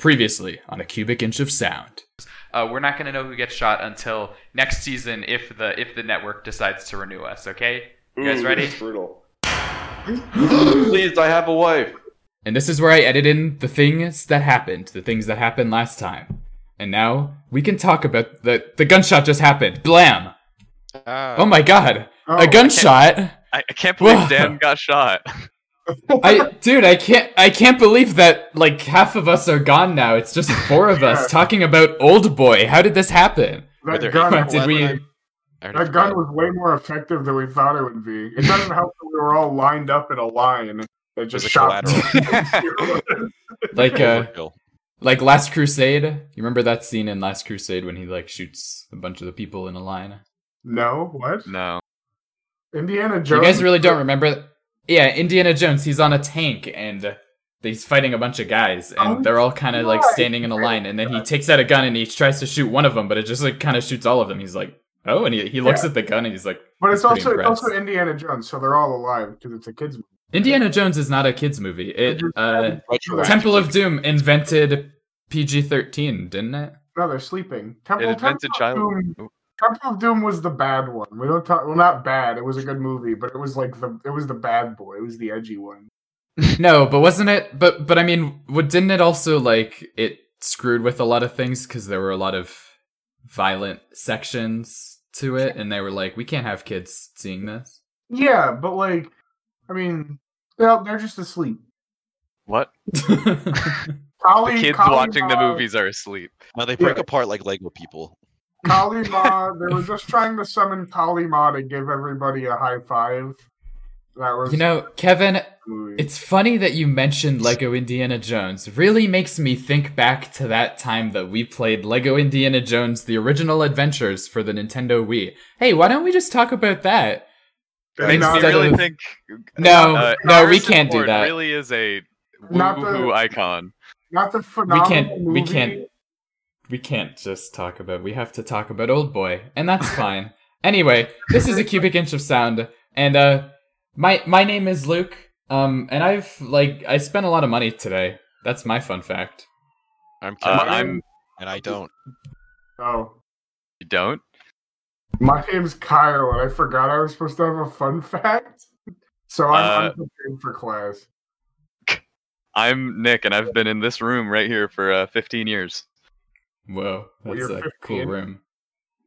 Previously on a cubic inch of sound. Uh, we're not going to know who gets shot until next season if the if the network decides to renew us. Okay, you guys Ooh, ready? It's brutal. Please, I have a wife. And this is where I edit in the things that happened, the things that happened last time. And now we can talk about the the gunshot just happened. Blam! Ah. Oh my god. Oh, a gunshot. I, I can't believe Whoa. Dan got shot. I dude, I can't I can't believe that like half of us are gone now. It's just four of Yeah. us talking about Old Boy. How did this happen? Were That there gun, did we- I already that gun was way more effective than we thought it would be. It doesn't help that we were all lined up in a line that was just shot. Like uh like Last Crusade. You remember that scene in Last Crusade when he like shoots a bunch of the people in a line? no, what? No. Indiana Jones. You guys really don't remember? Yeah, Indiana Jones. He's on a tank and he's fighting a bunch of guys, and Oh, they're all kind of like standing in a line. And then he takes out a gun and he tries to shoot one of them, but it just like kind of shoots all of them. He's like, oh, and he, he looks Yeah. at the gun and he's like, But it's Pretty also it's also Indiana Jones, so they're all alive because it's a kids movie. Indiana Jones is not a kids movie. It uh, Temple of Doom invented PG thirteen, didn't it? No, they're sleeping. Temple, It invented Temple child. Of Doom, Temple of Doom was the bad one. We don't talk. Well, not bad. It was a good movie, but it was like the it was the bad boy. It was the edgy one. No, but wasn't it? But but I mean, what didn't it also like it screwed with a lot of things because there were a lot of violent sections to it, and they were like, we can't have kids seeing this. Yeah, but like, I mean, well, they're just asleep. What? Kali, The kids Kali watching the movies are asleep. No, they break Yeah. apart like Lego people. Kali Ma, they were just trying to summon Kali Ma to give everybody a high five. That was you know, Kevin, the it's funny that you mentioned Lego Indiana Jones. Really makes me think back to that time that we played Lego Indiana Jones: The Original Adventures for the Nintendo Wii. Hey, why don't we just talk about that? And Makes not- me Instead really of- think. No, uh, no, we can't do that. Really is a Not the- woo-hoo icon. not the we phenomenal can't we movie. can't we can't just talk about we have to talk about old boy and that's fine anyway this is a cubic inch of sound and uh my my name is luke um and i've like i spent a lot of money today that's my fun fact I'm Uh, I'm. and I don't. Oh, You don't. my name's Kyle, and I forgot I was supposed to have a fun fact. So I'm Uh, unprepared for class. I'm Nick, and I've been in this room right here for uh, 15 years. Whoa Well, that's you're a cool room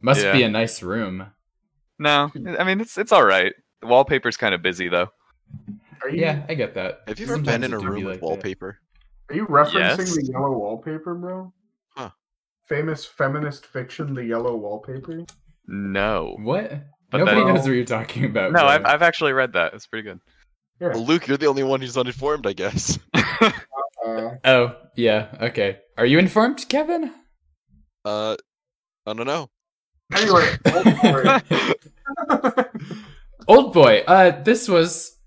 must be a nice room No, I mean it's it's all right. The wallpaper's kind of busy though. Are you, yeah i get that Have you ever Sometimes been in a room with like that. wallpaper? are you referencing Yes. the yellow wallpaper, bro? Huh. Famous feminist fiction, the yellow wallpaper. No, what But nobody then- knows what you're talking about no, bro. I've I've actually read that. It's pretty good. Yeah. Well, Luke, you're the only one who's uninformed, I guess. Uh, oh yeah okay are you informed kevin Uh, I don't know. anyway, old boy. Old Boy. Uh, this was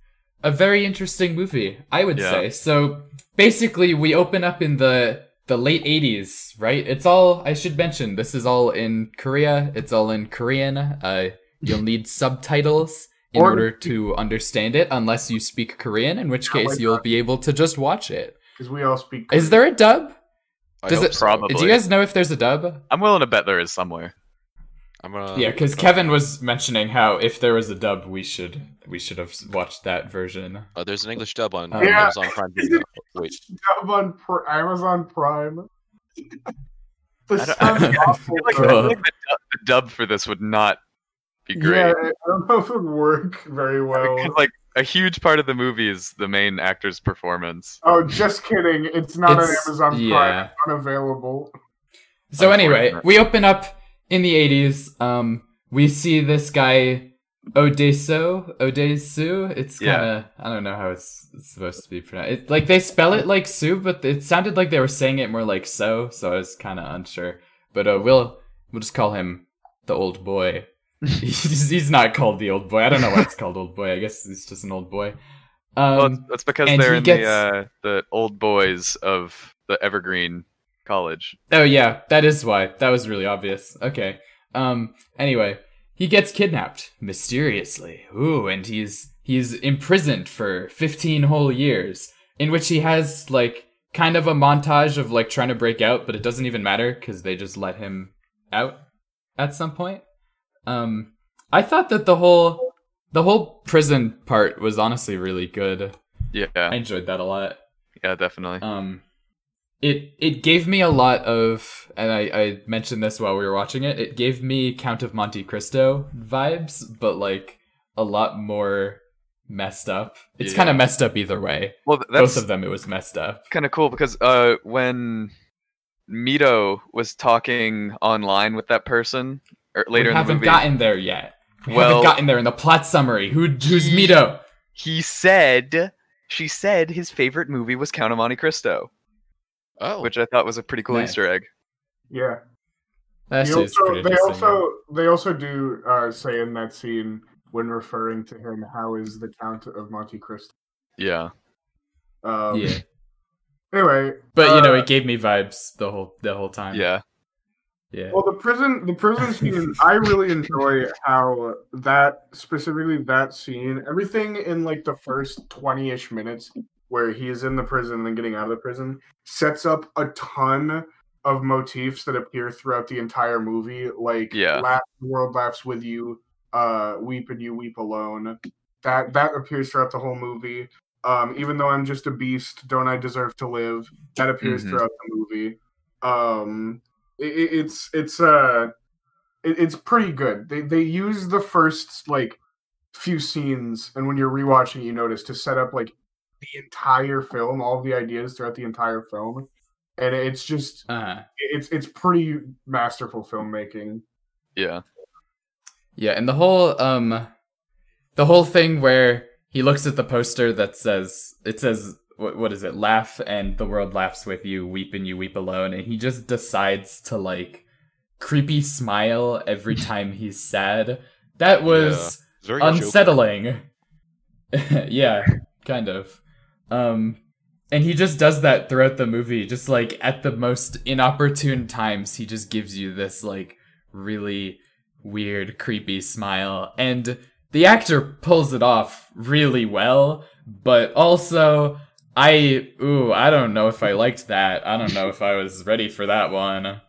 a very interesting movie, I would Yeah. say. So basically, we open up in the the late '80s, right? It's all I should mention. This is all in Korea. It's all in Korean. Uh, you'll need subtitles in Or- order to understand it, unless you speak Korean, in which my case you'll God. be able to just watch it. Because we all speak. Is there a dub? I Does hope it- so. Probably. Do you guys know if there's a dub? I'm willing to bet there is somewhere. I'm gonna. yeah, because Kevin was mentioning how if there was a dub, we should we should have watched that version. Uh, there's an English dub on Uh, Yeah. Amazon Prime Video. Wait, Dub on Pr- Amazon Prime. This sounds awful. like, I though. feel like the, dub, the dub for this would not be great. Yeah, great. I don't know if it would work very well. Because like a huge part of the movie is the main actor's performance. Oh, just kidding. It's not It's- on Amazon Prime. yeah. It's unavailable. So anyway, we open up in the 80s. Um, we see this guy Odeso, Odesu. It's kind of I don't know how it's, it's supposed to be pronounced. It, like they spell it like Sue, but it sounded like they were saying it more like so. So I was kind of unsure. But uh, we'll we'll just call him the old boy. he's, he's not called the old boy. I don't know why it's called old boy. I guess he's just an old boy. Um, well, it's, that's because they're in gets- the uh, the old boys of the Evergreen College. Oh yeah, that is why. That was really obvious. Okay. Um anyway, he gets kidnapped mysteriously. Ooh, and he's he's imprisoned for 15 whole years in which he has like kind of a montage of like trying to break out, but it doesn't even matter because they just let him out at some point. Um, I thought that the whole the whole prison part was honestly really good. Yeah, I enjoyed that a lot. yeah, definitely. Um, it it gave me a lot of, and I, I mentioned this while we were watching it. It gave me Count of Monte Cristo vibes, but like a lot more messed up. It's Yeah. kind of messed up either way. well, th- Both of them, it was messed up. kind of cool because uh, when Mido was talking online with that person later we in the haven't gotten there yet. We Well- haven't gotten there in the plot summary. Who who's He- Mido? he said she said his favorite movie was Count of Monte Cristo, Oh, which I thought was a pretty cool Nice. Easter egg. Yeah. That He also, they also they also do uh, say in that scene when referring to him, "How is the Count of Monte Cristo?" Yeah, Um, yeah, Anyway, but you know, uh, it gave me vibes the whole the whole time. yeah, yeah. Well, the prison, the prison scene, I really enjoy how that specifically that scene, everything in like the first twenty-ish minutes where he is in the prison and then getting out of the prison, sets up a ton of motifs that appear throughout the entire movie. Like, Yeah. laugh, the world laughs with you, uh, weep and you weep alone. That that appears throughout the whole movie. Um, even though I'm just a beast, don't I deserve to live? That appears Mhm. throughout the movie. Um, it, it- it's it's uh it, it's pretty good. They they use the first like few scenes, and when you're rewatching, you notice to set up like the entire film, all the ideas throughout the entire film, and it's just Uh-huh. it's it's pretty masterful filmmaking. yeah, Yeah, and the whole um the whole thing where he looks at the poster that says it says what what is it? Laugh and the world laughs with you, weep and you weep alone, and he just decides to like creepy smile every time he's sad. That was it's very Joker. unsettling. yeah, kind of. Um and he just does that throughout the movie, just like at the most inopportune times he just gives you this like really weird creepy smile and the actor pulls it off really well, but also I ooh, I don't know if I liked that. I don't know if I was ready for that one.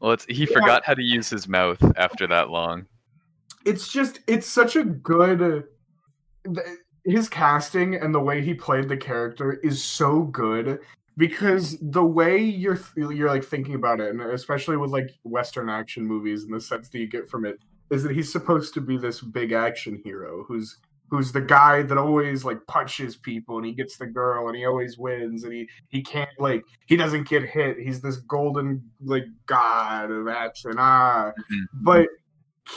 well, it's he forgot how to use his mouth after that long. It's just it's such a good. His casting and the way he played the character is so good because the way you're you're like thinking about it, and especially with like Western action movies, and the sense that you get from it is that he's supposed to be this big action hero who's who's the guy that always like punches people and he gets the girl and he always wins and he he can't like he doesn't get hit. He's this golden like god of action. Ah, Mhm. but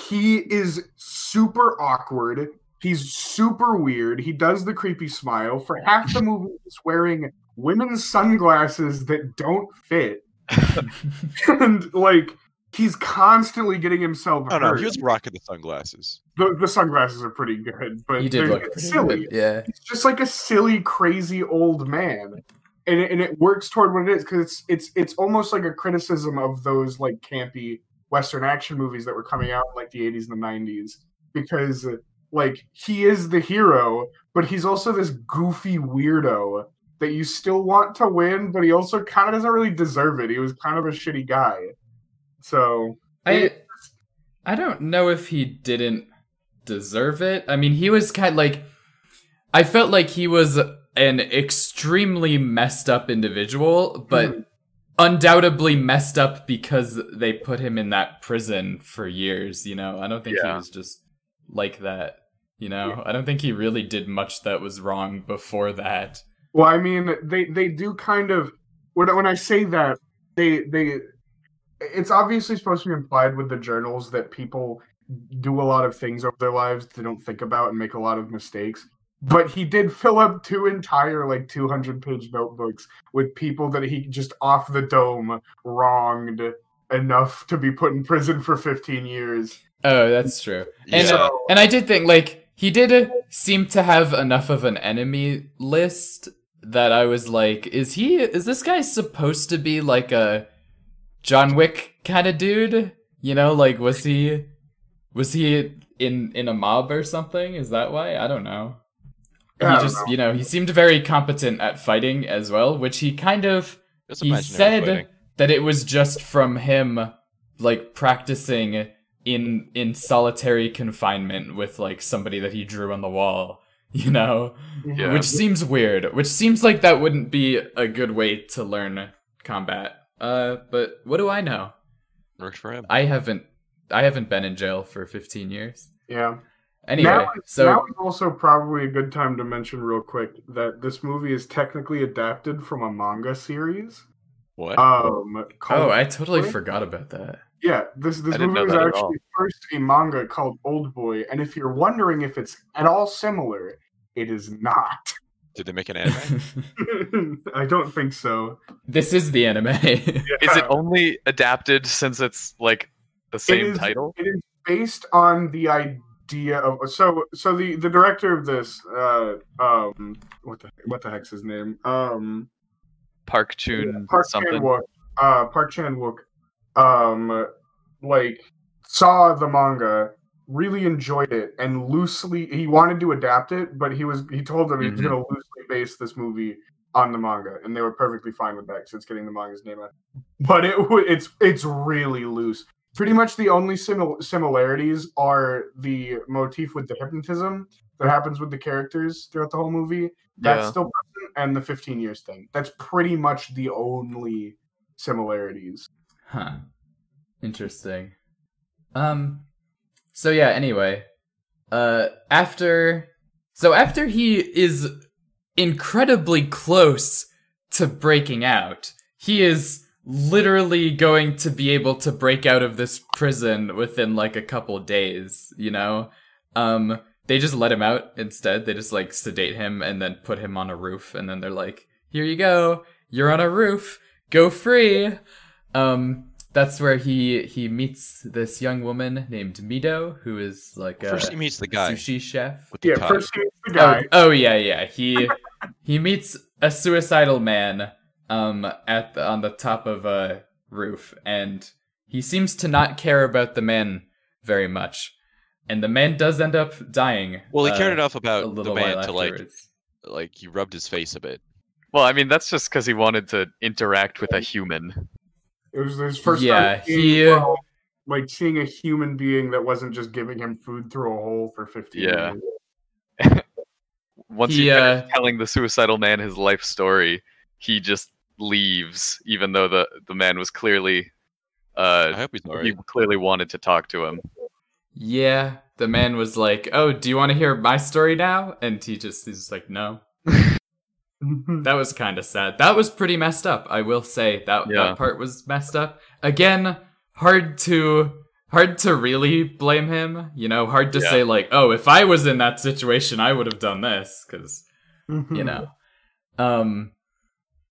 he is super awkward. He's super weird. He does the creepy smile. For half the movie, he's wearing women's sunglasses that don't fit. and like he's constantly getting himself Oh no, hurt. he was rocking the sunglasses. the, the sunglasses are pretty good, but He did they're look silly. good. Yeah. He's just like a silly, crazy old man. And it, and it works toward what it is because it's it's it's almost like a criticism of those like campy Western action movies that were coming out in like the 80s and the 90s because uh, like he is the hero, but he's also this goofy weirdo that you still want to win, but he also kind of doesn't really deserve it. He was kind of a shitty guy. So I I don't know if he didn't deserve it. I mean, he was kind like I felt like he was an extremely messed up individual, but Hmm. undoubtedly messed up because they put him in that prison for years, you know. I don't think he was just like that, you know. I don't think he really did much that was wrong before that. Well, I mean, they they do kind of when when I say that they they it's obviously supposed to be implied with the journals that people do a lot of things over their lives they don't think about and make a lot of mistakes. But he did fill up two entire like 200 page notebooks with people that he just off the dome wronged enough to be put in prison for 15 years. Oh, that's true. And Yeah. uh, and I did think like he did seem to have enough of an enemy list that I was like, is he is this guy supposed to be like a John Wick kind of dude? You know, like was he was he in in a mob or something? Is that why? I don't know. He don't just know. you know he seemed very competent at fighting as well, which he kind of he said fighting. that it was just from him like practicing in in solitary confinement with like somebody that he drew on the wall you know Yeah. which seems weird which seems like that wouldn't be a good way to learn combat uh but what do i know Works for him. i haven't i haven't been in jail for 15 years Yeah. anyway now, so now is also probably a good time to mention real quick that this movie is technically adapted from a manga series. What? Um, oh i totally What? forgot about that yeah, this this movie know was that at actually first a manga called Old Boy, and if you're wondering if it's at all similar, it is not. Did they make an anime? I don't think so. this is the anime Is it only adapted since it's like the same is- title? It is based on the idea of so so the the director of this uh um what the what the heck's his name um Park Chun Park something. Chan Wook uh Park Chan Wook um like saw the manga really enjoyed it and loosely he wanted to adapt it but he was he told them he was Mhm. going to loosely base this movie on the manga and they were perfectly fine with that because it's getting the manga's name out but it it's it's really loose pretty much the only simil- similarities are the motif with the hypnotism that happens with the characters throughout the whole movie that's Yeah. still present and the 15 years thing that's pretty much the only similarities Huh. Interesting. Um so yeah, anyway. Uh after so after he is incredibly close to breaking out, he is literally going to be able to break out of this prison within like a couple days, you know? Um they just let him out instead. They just like sedate him and then put him on a roof and then they're like, "Here you go. You're on a roof. Go free." Um, that's where he he meets this young woman named Mido, who is like a First, he meets the guy sushi chef. with the yeah tie. first he meets the Oh, guy oh yeah, yeah. He he meets a suicidal man um at the, on the top of a roof, and he seems to not care about the man very much. And the man does end up dying. Well, he cared uh, enough a about the man while to like, like he rubbed his face a bit. Well, I mean, that's just because he wanted to interact with a human. It was his first Yeah, time seeing, he- well, like seeing a human being that wasn't just giving him food through a hole for 15 Yeah. years. Once He, he, uh, telling the suicidal man his life story, he just leaves, even though the the man was clearly, I uh, hope he's he clearly wanted to talk to him. Yeah, the man was like, "Oh, do you want to hear my story now?" And he just he's just like, "No." That was kind of sad. That was pretty messed up. I will say that Yeah. that part was messed up. Again, hard to hard to really blame him. You know, hard to Yeah. say like, "Oh, if I was in that situation, I would have done this," because Mm-hmm. you know. Um.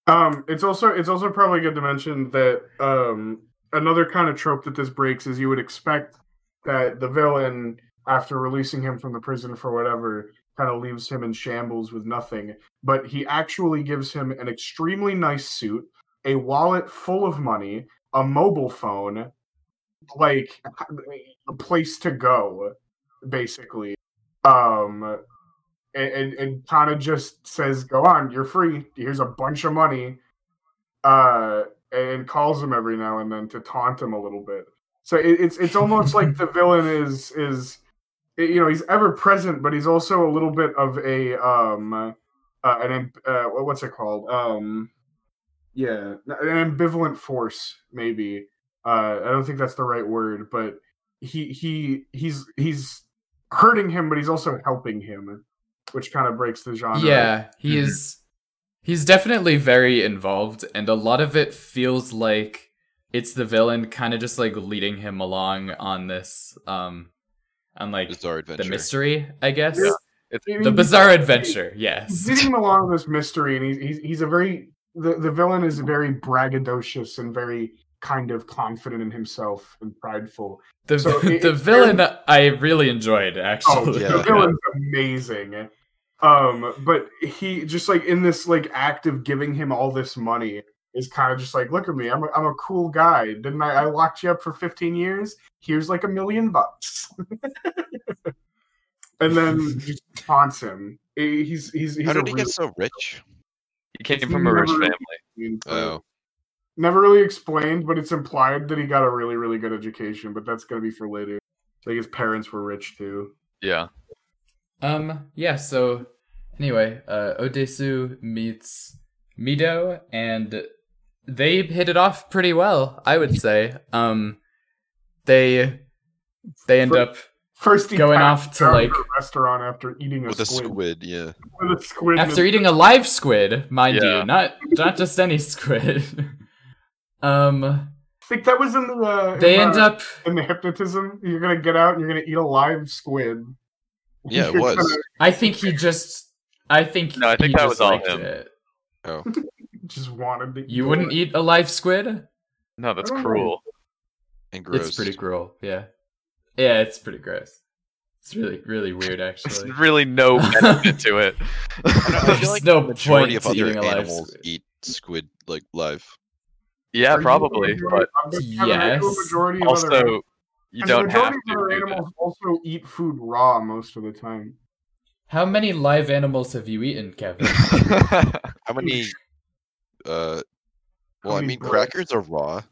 Um, it's also it's also probably good to mention that um another kind of trope that this breaks is you would expect that the villain, after releasing him from the prison for whatever, kind of leaves him in shambles with nothing. But he actually gives him an extremely nice suit, a wallet full of money, a mobile phone, like a place to go, basically. Um and, and, and kind of just says, "Go on, you're free. Here's a bunch of money," uh, and calls him every now and then to taunt him a little bit. So it, it's it's almost like the villain is is you know he's ever present, but he's also a little bit of a um uh, an uh, what's it called um yeah an ambivalent force maybe. Uh, I don't think that's the right word, but he he he's he's hurting him, but he's also helping him which kind of breaks the genre. Yeah, he is. He's definitely very involved, and a lot of it feels like it's the villain kind of just like leading him along on this, um, on like Bizarre adventure. the mystery, I guess. Yeah. It's I mean, The bizarre adventure, He's yes. leading him along this mystery, and he's, he's he's a very the, the villain is very braggadocious and very kind of confident in himself and prideful. The So it- the it's villain I really enjoyed Oh, actually. yeah. the villain's amazing. Um, but he just like in this like act of giving him all this money is kind of just like, look at me, I'm a, I'm a cool guy. Didn't I? I locked you up for 15 years. Here's like a million bucks. and then just taunts him He's he's, he's How did he get so rich? He came It's from a rich family. Oh, Never really explained, but it's implied that he got a really, really good education. But that's gonna be for later. Like his parents were rich too. Yeah. Um, yeah, so anyway, uh, Odesu meets Mido, and they hit it off pretty well, I would say. Um, they they end For- up First, Going off to, like- a restaurant after eating a with a squid. squid, yeah. With a squid. after his- eating a live squid, mind Yeah. you, not not just any squid. um, I think that was in the. Uh, they in end the, up in the hypnotism. You're gonna get out and you're gonna eat a live squid. Yeah, it was. gonna- I think he just. I think. No, I think he that just was all liked him. it. Oh, just wanted to. You wouldn't it. eat a live squid? No, that's cruel. know. and gross. It's pretty cruel. Yeah, yeah, it's pretty gross. It's really, really weird, There's actually. really no benefit to it. I, don't know, I There's like no the majority point of to other eating a live animals squid. eat squid like live. Yeah, Are probably. But I'm just kinda like the Yes. majority of other also, animals- you and the don't majority have of other do animals also eat food raw most of the time. How many live animals have you eaten, Kevin? How many? Uh, well, How I mean, crackers are raw.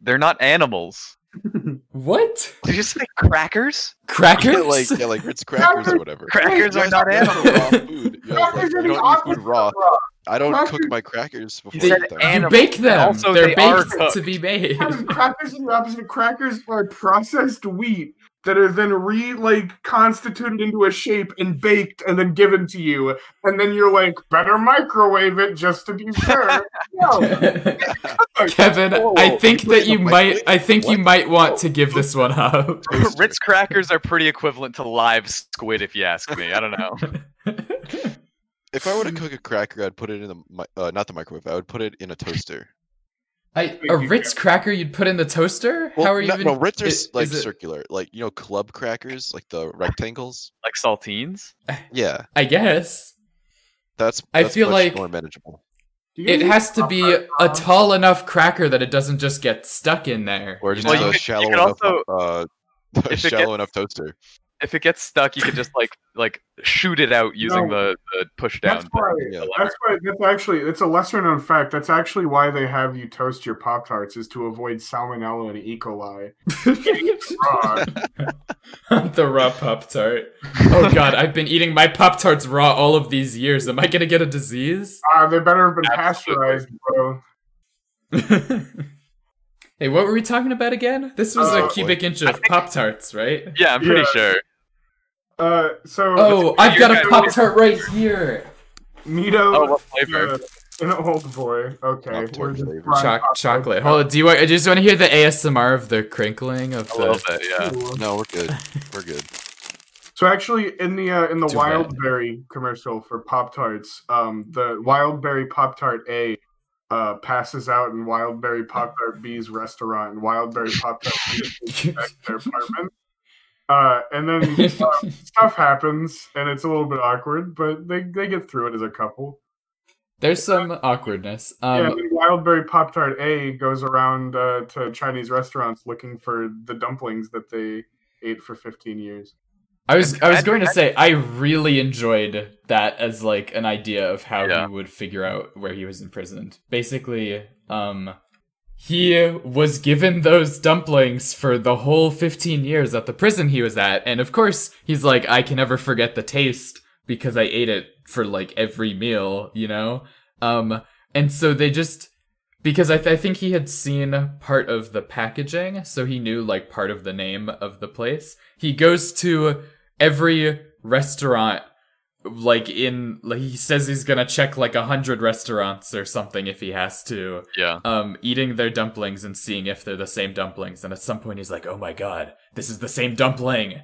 They're not animals. what? Did you say crackers? Crackers? Yeah, like yeah, like Ritz crackers or whatever. Crackers are not That's animals. raw food. Yeah, like, Crackers you are the don't eat food raw. raw. I don't cook my crackers before They- I eat them. and- you bake them. Also, They're they baked to be made. Kevin, crackers are the opposite. Crackers are processed wheat that are then re like constituted into a shape and baked and then given to you, and then you're like, better microwave it just to be sure. Kevin, Whoa, I think you put it that you might. I think you might want to give this one up. Ritz crackers are pretty equivalent to live squid, if you ask me. I don't know. If I were to cook a cracker, I'd put it in the uh, not the microwave. I would put it in a toaster. I, a Ritz cracker you'd put in the toaster? Well, How are you no, even? no, Ritz are is- like is it- circular, like you know, club crackers, like the rectangles. Like saltines? Yeah, I guess that's. I feel much like- more manageable. Do you guys it has to be a tall enough cracker that it doesn't just get stuck in there. Or just Well, a could- shallow enough, also- uh, a shallow gets- enough toaster. If it gets stuck, you can just like like shoot it out using No. the, the push down. That's why. Yeah. That's why. That's actually. It's a lesser known fact. That's actually why they have you toast your pop tarts is to avoid salmonella and E. coli. The raw Pop Tart. Oh god, I've been eating my Pop Tarts raw all of these years. Am I gonna get a disease? Uh, they better have been Absolutely. pasteurized, bro. hey, what were we talking about again? This was Uh, a cubic inch of think- Pop Tarts, right? Yeah, I'm pretty Yeah. sure. Uh, so Oh, I've got a Pop Tart right here. Nito, Oh, what flavor? uh, an old boy. Okay, Pop-Tart we're just flavor. frying Choc- chocolate. Hold on. Do you want? I just want to hear the ASMR of the crinkling of A little the. bit, yeah. Ooh. No, we're good. We're good. So actually, in the uh, in the Too bad. Wildberry commercial for Pop Tarts, um, the Wildberry Pop Tart A uh, passes out in Wildberry Pop Tart B's restaurant, and Wildberry Pop Tart B is back their apartment. Uh, and then uh, stuff happens, and it's a little bit awkward, but they, they get through it as a couple. There's some awkwardness. yeah, Um, and then Wildberry Pop Tart A goes around uh, to Chinese restaurants looking for the dumplings that they ate for 15 years. I was I was going to say I really enjoyed that as like an idea of how Yeah. he would figure out where he was imprisoned. Basically, um he was given those dumplings for the whole 15 years at the prison he was at and of course he's like I can never forget the taste because I ate it for like every meal, you know? Um and so they just because I, th- I think he had seen part of the packaging, so he knew like part of the name of the place. He goes to every restaurant, like in like he says he's gonna check like a hundred restaurants or something if he has to. Yeah. Um, eating their dumplings and seeing if they're the same dumplings. And at some point he's like, "Oh my god, this is the same dumpling,"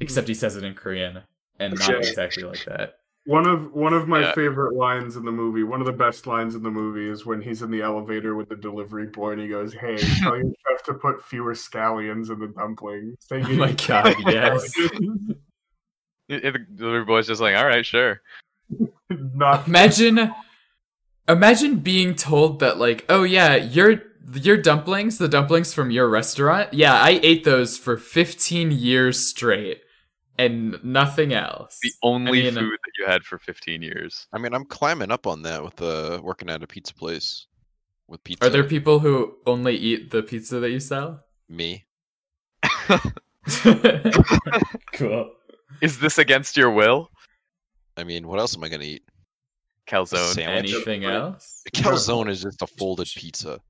except he says it in Korean and not Yeah. exactly like that. One of one of my Yeah. favorite lines in the movie, one of the best lines in the movie, is when he's in the elevator with the delivery boy and he goes, "Hey, tell your chef to put fewer scallions in the dumplings." They Oh get my god, yes. It- it- the delivery boy's just like, all right, sure. Not Imagine imagine being told that like, "Oh yeah, your your dumplings, the dumplings from your restaurant, yeah, I ate those for 15 years straight." and nothing else. The only mean- food that you had for 15 years. I mean, I'm climbing up on that with uh, working at a pizza place with pizza. Are there people who only eat the pizza that you sell? me? cool. Is this against your will? I mean, what else am I gonna eat? Calzone. Sandwich? Anything else? A calzone is just a folded pizza.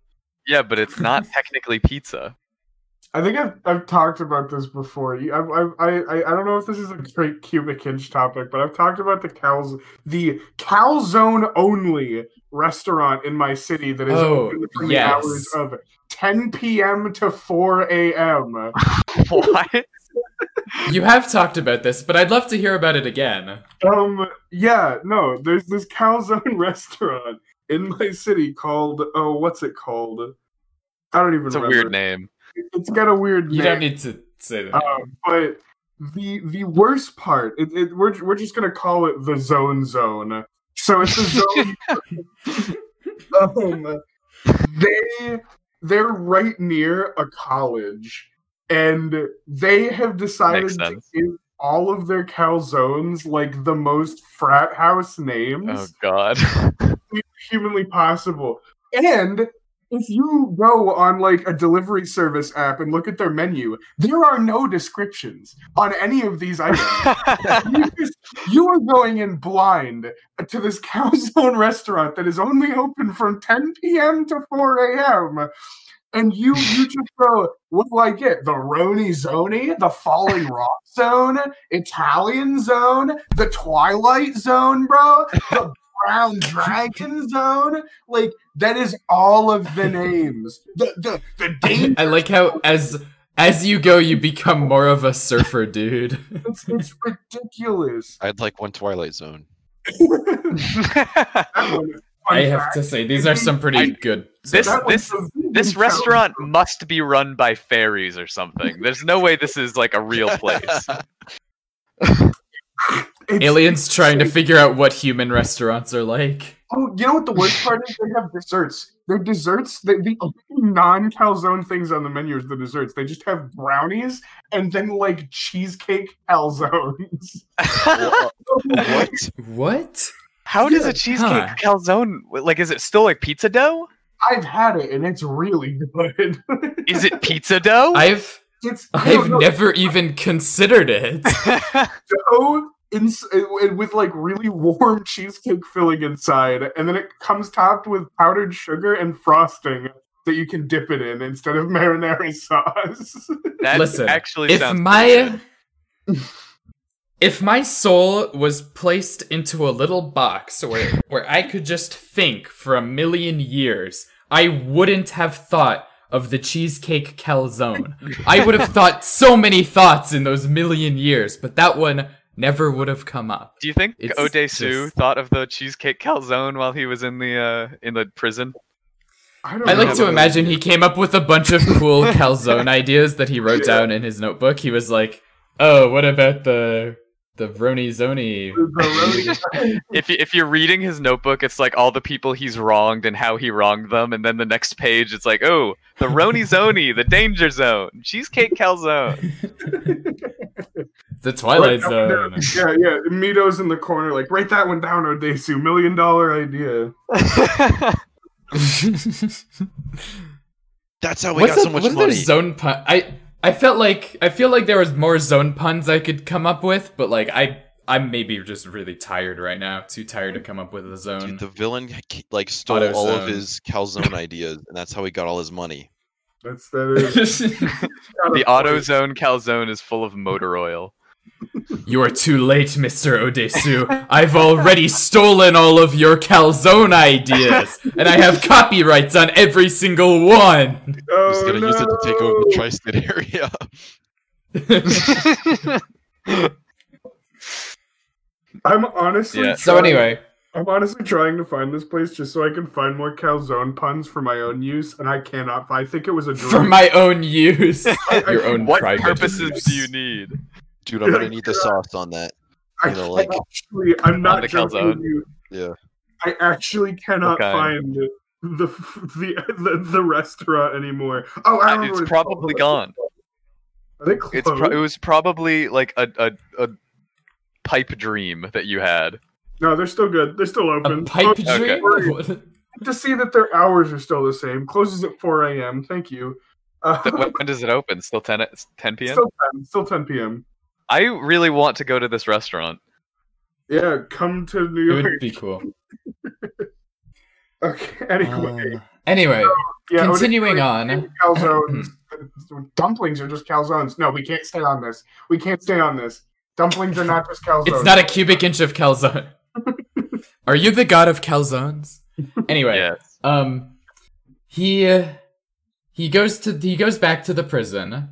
Yeah, but it's not technically pizza. I think I've, I've talked about this before. I, I, I, I don't know if this is a great cubic inch topic, but I've talked about the cows, the calzone only restaurant in my city that is Oh, open from yes. the hours of 10 p.m. to 4 a.m. what? You have talked about this, but I'd love to hear about it again. Um, yeah, no, there's this calzone restaurant in my city called oh, what's it called? I don't even. It's a remember. weird name. It's got a weird You name. don't need to say that. Um, but the the worst part, it, it, we're we're just gonna call it the zone zone. So it's a zone. um, they they're right near a college, and they have decided to give all of their calzones like the most frat house names Oh god. humanly possible. And if you go on like a delivery service app and look at their menu, there are no descriptions on any of these items. you, just- you are going in blind to this calzone restaurant that is only open from 10 p.m. to 4 a.m. And you you just go, what do I get? The Roni Zoni, the Falling Rock Zone, Italian Zone, the Twilight Zone, bro, the Brown Dragon Zone. Like that is all of the names. The the the danger. I like how as as you go, you become more of a surfer dude. It's, it's ridiculous. I'd like one Twilight Zone. That one is fun I have fact. to say, these are some pretty I- good. this this this calzone. restaurant must be run by fairies or something. There's no way this is like a real place. Aliens it's trying to figure out what human restaurants are like. Oh, you know what the worst part is? They have desserts. Their desserts, the, the non-calzone things on the menu is the desserts. They just have brownies and then like cheesecake calzones. what? What? How does a cheesecake huh. calzone like? Is it still like pizza dough? I've had it and it's really good. Is it pizza dough? I've it's I've no, never even considered it. dough ins- it- with like really warm cheesecake filling inside, and then it comes topped with powdered sugar and frosting that you can dip it in instead of marinara sauce. that Listen, actually if sounds my pretty if my soul was placed into a little box where where I could just think for a million years, I wouldn't have thought of the cheesecake calzone. I would have thought so many thoughts in those million years, but that one never would have come up. Do you think It's Odesu just- thought of the cheesecake calzone while he was in the uh, in the prison? I, don't I like to imagine he came up with a bunch of cool calzone ideas that he wrote down in his notebook. He was like, "Oh, what about the the Roni Zoni?" If you, if you're reading his notebook, it's like all the people he's wronged and how he wronged them, and then the next page it's like, oh, the Roni Zoni, the Danger Zone, cheesecake calzone. The Twilight Write that Zone. Yeah, yeah. Mido's in the corner, like, write that one down, Odesu. Million dollar idea. That's how we What's got the, so much what money. other zone pun? I I felt like I feel like there was more zone puns I could come up with, but like I I'm maybe just really tired right now. Too tired to come up with a zone. Dude, the villain like stole Auto all of his calzone ideas, and that's how he got all his money. That's that is. the AutoZone calzone is full of motor oil. You are too late, Mr. Odesu. I've already stolen all of your calzone ideas, and I have copyrights on every single one. Oh, He's gonna use it to take over the no. tri-state area. I'm honestly. Yeah. so anyway, I'm honestly trying to find this place just so I can find more calzone puns for my own use, and I cannot. I think it was a for my own use, your own What purposes use. do you need? Dude, I'm gonna need the sauce on that. I you know, like- actually, I'm not joking you. Yeah. I actually cannot Okay. find the, the the the restauant anymore. Oh, I remember it's what probably called. gone. Are they closed? It's pro- it was probably like a, a a pipe dream that you had. no, they're still good. They're still A open. pipe Oh, dream? sorry. To see that their hours are still the same. Closes at 4 a.m. Thank you. Uh, when, when does it open? Still 10 10 p.m. still 10, still 10 p.m. I really want to go to this restaurant. Yeah, come to New York. It York. would be cool. Okay. Anyway, Um, anyway, yeah, continuing Odin- on. calzones. Dumplings are just calzones. No, we can't stay on this. We can't stay on this. Dumplings are not just calzones. It's not a cubic inch of calzone. Are you the god of calzones? Anyway, Yes. um, he uh, he goes to he goes back to the prison,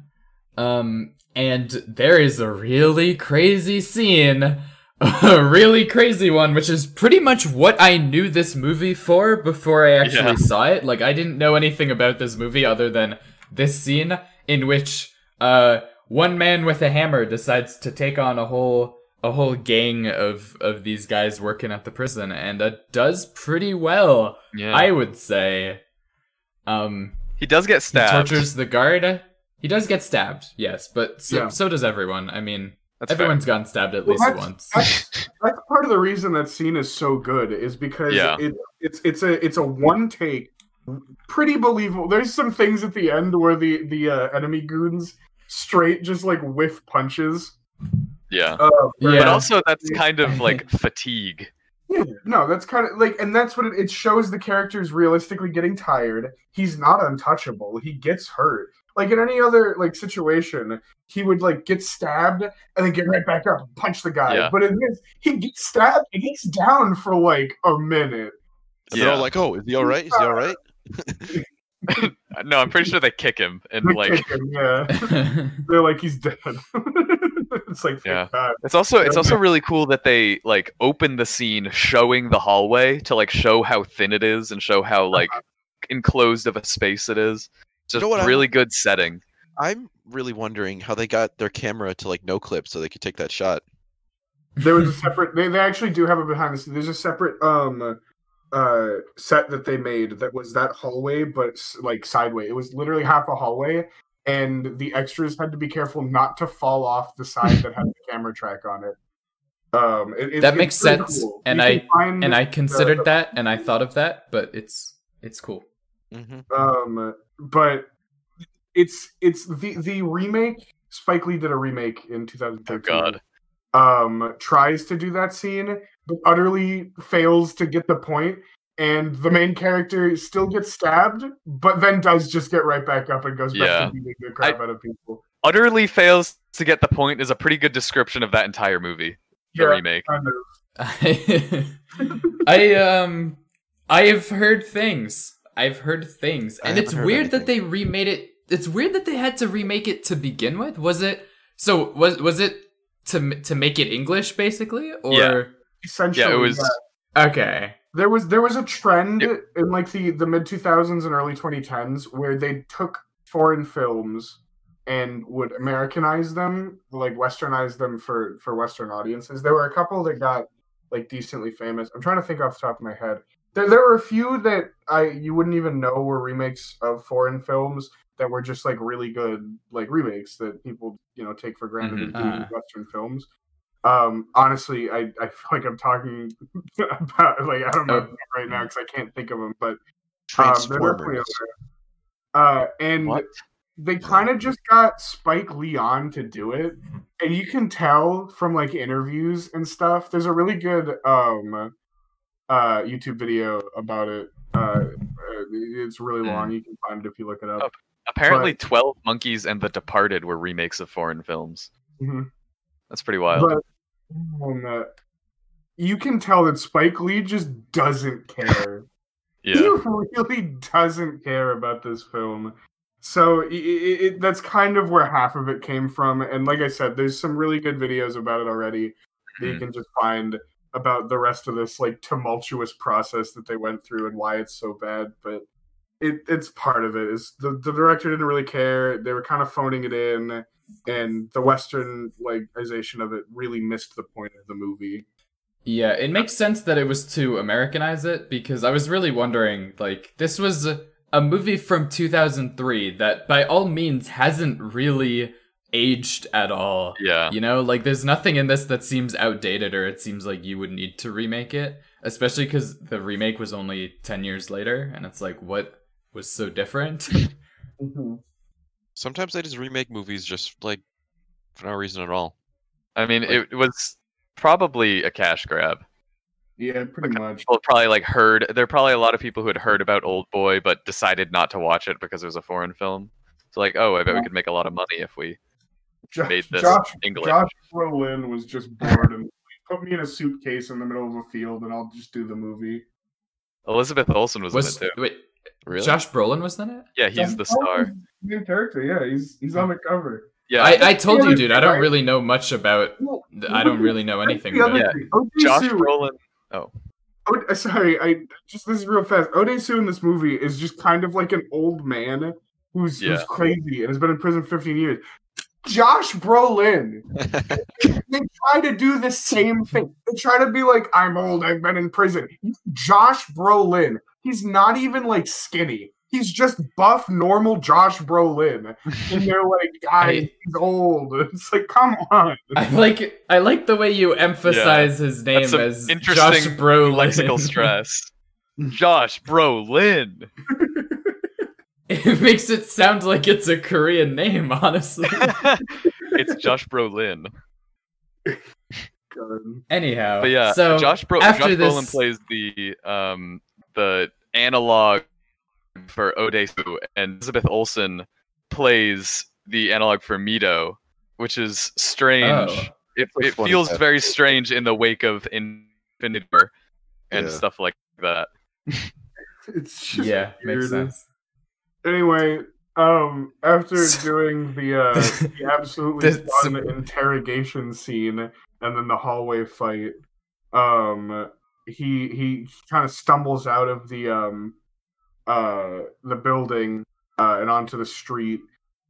um, and there is a really crazy scene, a really crazy one, which is pretty much what I knew this movie for before I actually Yeah. saw it. Like I didn't know anything about this movie other than this scene in which uh one man with a hammer decides to take on a whole a whole gang of of these guys working at the prison and uh, does pretty well Yeah. i would say um he does get he stabbed. tortures the guard he does get stabbed yes but so, Yeah. so does everyone i mean That's everyone's gotten stabbed at Well, least that's- once That's, that's part of the reason that scene is so good is because Yeah. it, it's it's a it's a one take, pretty believable. There's some things at the end where the the uh, enemy goons straight just like whiff punches. yeah. Uh, Yeah. But also, that's kind of like fatigue. Yeah, no, that's kind of like, and that's what it, it shows. The character's realistically getting tired. He's not untouchable. He gets hurt. Like in any other like situation, he would like get stabbed and then get right back up and punch the guy. Yeah. But in this, he gets stabbed and he's down for like a minute. And they're all Yeah. like, "Oh, is he all right? Is he all right?" No, I'm pretty sure they kick him and They like him, yeah, they're like he's dead. it's like Yeah. God. It's also it's also really cool that they like open the scene showing the hallway to like show how thin it is and show how like uh-huh. enclosed of a space it is. It's Just know what I- really good setting. I'm really wondering how they got their camera to like no clip so they could take that shot. There was a separate. They, they actually do have a behind the scenes. There's a separate um uh set that they made that was that hallway, but like sideways. It was literally half a hallway, and the extras had to be careful not to fall off the side that had the camera track on it. Um, it, it's- That makes sense, cool. and I- can find, and i considered the- that and i thought of that but it's it's cool hmm Um, but it's it's the the remake. Spike Lee did a remake in 2013. Oh god. um tries to do that scene but utterly fails to get the point and the main character still gets stabbed but then does just get right back up and goes back Yeah. to beating the crap out of people Utterly fails to get the point is a pretty good description of that entire movie. The yeah remake. kind of. I um I have heard things. I've heard things. And it's heard weird that they remade it. It's weird that they had to remake it to begin with. Was it So was was it to to make it English basically or Yeah. essentially Yeah, it was yeah. Okay. there was there was a trend Yep. in like the the mid 2000s and early 2010s where they took foreign films and would americanize them like westernize them for for western audiences there were a couple that got like decently famous i'm trying to think off the top of my head there, there were a few that i you wouldn't even know were remakes of foreign films that were just like really good like remakes that people you know take for granted Mhm. as being Ah. western films um honestly i i feel like i'm talking about like i don't know Oh. right now because i can't think of them but um, Transformers. uh and What? they kind of just got spike lee on to do it and you can tell from like interviews and stuff there's a really good um uh youtube video about it uh uh, it's really Hmm. long you can find it if you look it up apparently Twelve Monkeys and The Departed were remakes of foreign films. Mhm. That's pretty wild. But um, uh, you can tell that Spike Lee just doesn't care. yeah. He really doesn't care about this film. So i i it, that's kind of where half of it came from. And like I said, there's some really good videos about it already that you Mhm. can just find about the rest of this like tumultuous process that they went through and why it's so bad. But it, it's part of it. Is the, the director didn't really care. They were kind of phoning it in, and the Western likeization of it really missed the point of the movie. Yeah, it makes sense that it was to Americanize it because I was really wondering like this was a, a movie from 2003 that by all means hasn't really aged at all. Yeah. You know, like there's nothing in this that seems outdated or it seems like you would need to remake it, especially cuz the remake was only 10 years later and it's like what was so different? Mhm. Sometimes they just remake movies just like for no reason at all. I mean, it, it was probably a cash grab. Yeah, pretty much. People probably like heard. There are probably a lot of people who had heard about Old Boy but decided not to watch it because it was a foreign film. So like, oh, I bet we could make a lot of money if we Jo- made this Josh, English. Josh Brolin was just bored and put me in a suitcase in the middle of a field and I'll just do the movie. Elizabeth Olsen was, was in it too. wait, Really? Josh Brolin was in it? Yeah, he's Josh the star. the Main character, yeah, he's he's on the cover. Yeah, I, I told you, dude. I don't really know much about. Well, I don't really know anything about. other Yeah. Josh Sue- Brolin. Ode- uh, sorry, I just this is real fast. Odesu in this movie is just kind of like an old man who's who's crazy and has been in prison 15 years. Josh Brolin, they try to do the same thing. They try to be like, "I'm old. I've been in prison." Josh Brolin, he's not even like skinny. He's just buff, normal Josh Brolin, and they're like, "Guys, I- he's old." It's like, come on. I like I like the way you emphasize his name That's some as Josh interesting Brolin. lexical stress. Josh Brolin. It makes it sound like it's a Korean name, honestly. it's Josh Brolin. Anyhow, But yeah, so Josh, Bro- after Josh Brolin plays the um the analog for Odesu, and Elizabeth Olsen plays the analog for Mido, which is strange. Oh. It it feels very strange in the wake of Infinity War and Yeah. stuff like that. It's just yeah, makes sense. Anyway, um, after doing the uh, the absolutely fun interrogation scene and then the hallway fight, um, he he kind of stumbles out of the um uh the building uh, and onto the street.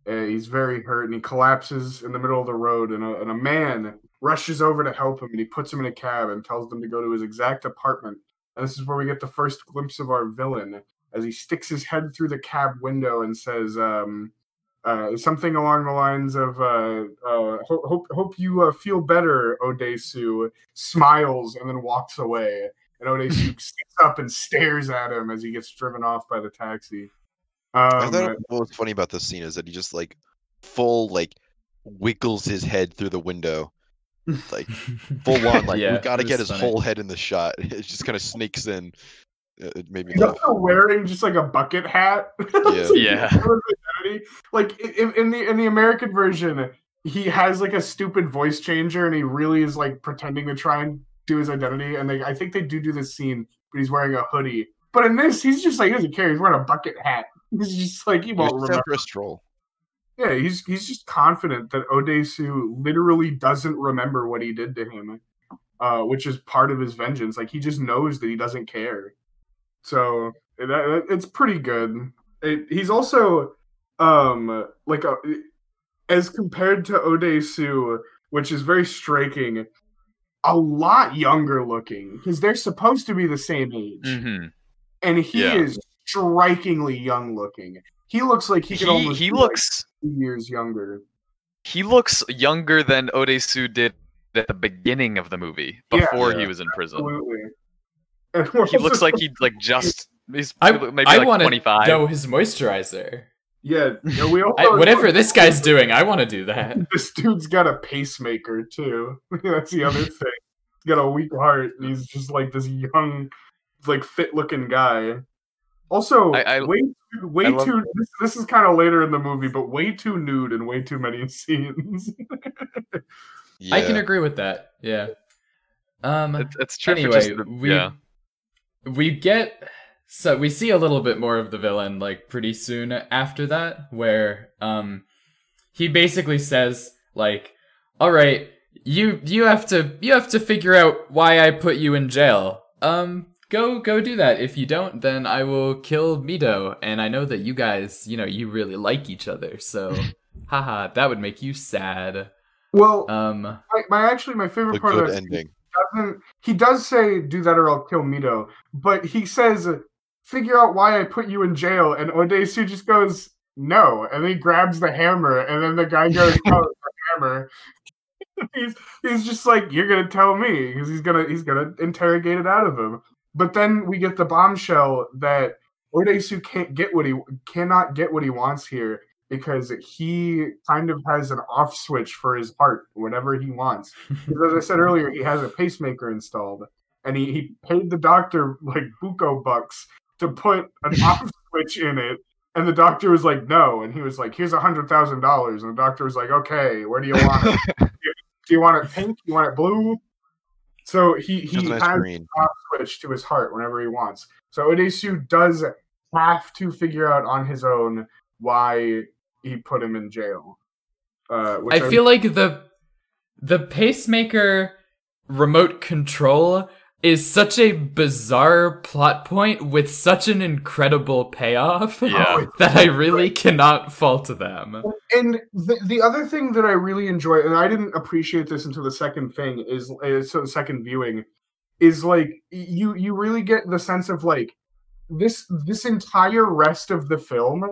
Uh, he's very hurt and he collapses in the middle of the road. And a, and a man rushes over to help him and he puts him in a cab and tells them to go to his exact apartment. And this is where we get the first glimpse of our villain as he sticks his head through the cab window and says um, uh, something along the lines of uh, uh, hope, hope, hope you uh, feel better, Odesu, smiles and then walks away. And Odesu sits up and stares at him as he gets driven off by the taxi. I Um, thought what was funny about this scene is that he just like full like wiggles his head through the window, like full on. Like Yeah, we got to get his funny. whole head in the shot. It just kind of sneaks in. Uh, It made me He's laugh. also wearing just like a bucket hat. Yeah. Yeah. Like in, in the in the American version, he has like a stupid voice changer, and he really is like pretending to try and do his identity. And they, I think they do do this scene, but he's wearing a hoodie. But in this, he's just like he doesn't care. He's wearing a bucket hat. He's just like he He won't remember. after a stroll. Yeah, he's he's just confident that Odesu literally doesn't remember what he did to him, uh, which is part of his vengeance. Like he just knows that he doesn't care. So that, that- it's pretty good. It, he's also um like a, as compared to Odesu, which is very striking, a lot younger looking because they're supposed to be the same age, hmm and he Yeah. is strikingly young looking. He looks like he He could almost he be, like, looks two years younger. he looks younger than Odesu did at the beginning of the movie Yeah. before he was in prison. Absolutely. And we're He looks like he like just he's I, maybe I like want to 25. know his moisturizer. yeah. yeah, we also I, whatever this guy's doing, I want to do that. This dude's got a pacemaker too. That's the other thing. He's got a weak heart, and he's just like this young, like fit-looking guy. Also, I- I- way too, way I too. This, this is kind of later in the movie, but way too nude and way too many scenes. Yeah. I can agree with that. Yeah. Um. It's, it's true anyway, just the, we yeah. We get so we see a little bit more of the villain like pretty soon after that, where um he basically says like, "All right, you you have to you have to figure out why I put you in jail. Um." Go go do that. If you don't, then I will kill mido And I know that you guys, you know, you really like each other. So, haha, that would make you sad. well, Um, my, my actually my favorite The part of good that ending. Doesn't he does say do that or I'll kill Mido, but he says figure out why I put you in jail, and Odesu just goes no, and then he grabs the hammer, and then the guy goes, oh, the hammer. he's he's just like, you're gonna tell me because he's gonna he's gonna interrogate it out of him. But then we get the bombshell that Odesu can't get what he cannot get what he wants here because he kind of has an off switch for his heart whenever he wants. Because as I said earlier, he has a pacemaker installed, and he, he paid the doctor like buco bucks to put an off switch in it. And the doctor was like, no. And he was like, here's a hundred thousand dollars. And the doctor was like, okay, where do you want it? do you want it pink? Do you want it blue? So he he nice has green. off switch to his heart whenever he wants. So Odesu does have to figure out on his own why he put him in jail. Uh, which I feel like the the pacemaker remote control is such a bizarre plot point with such an incredible payoff Yeah. that I really cannot fault them. and the, the other thing that I really enjoy, and I didn't appreciate this until the second thing is, is so the second viewing, is like you you really get the sense of like this this entire rest of the film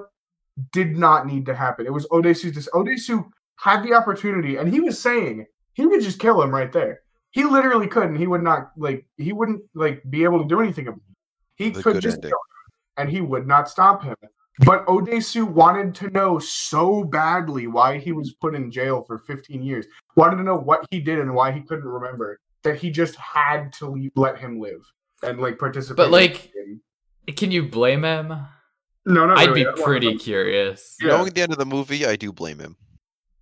did not need to happen. It was Odesu. Just Odesu had the opportunity, and he was saying he would just kill him right there. He literally couldn't. He would not like. He wouldn't like be able to do anything. about it. He The could just ending. kill him, and he would not stop him. But Odesu wanted to know so badly why he was put in jail for 15 years. Wanted to know what he did and why he couldn't remember. That he just had to leave, let him live and like participate. But, like, in- Can you blame him? No, no. I'd really. be I don't pretty curious. Yeah. Knowing the end of the movie, I do blame him.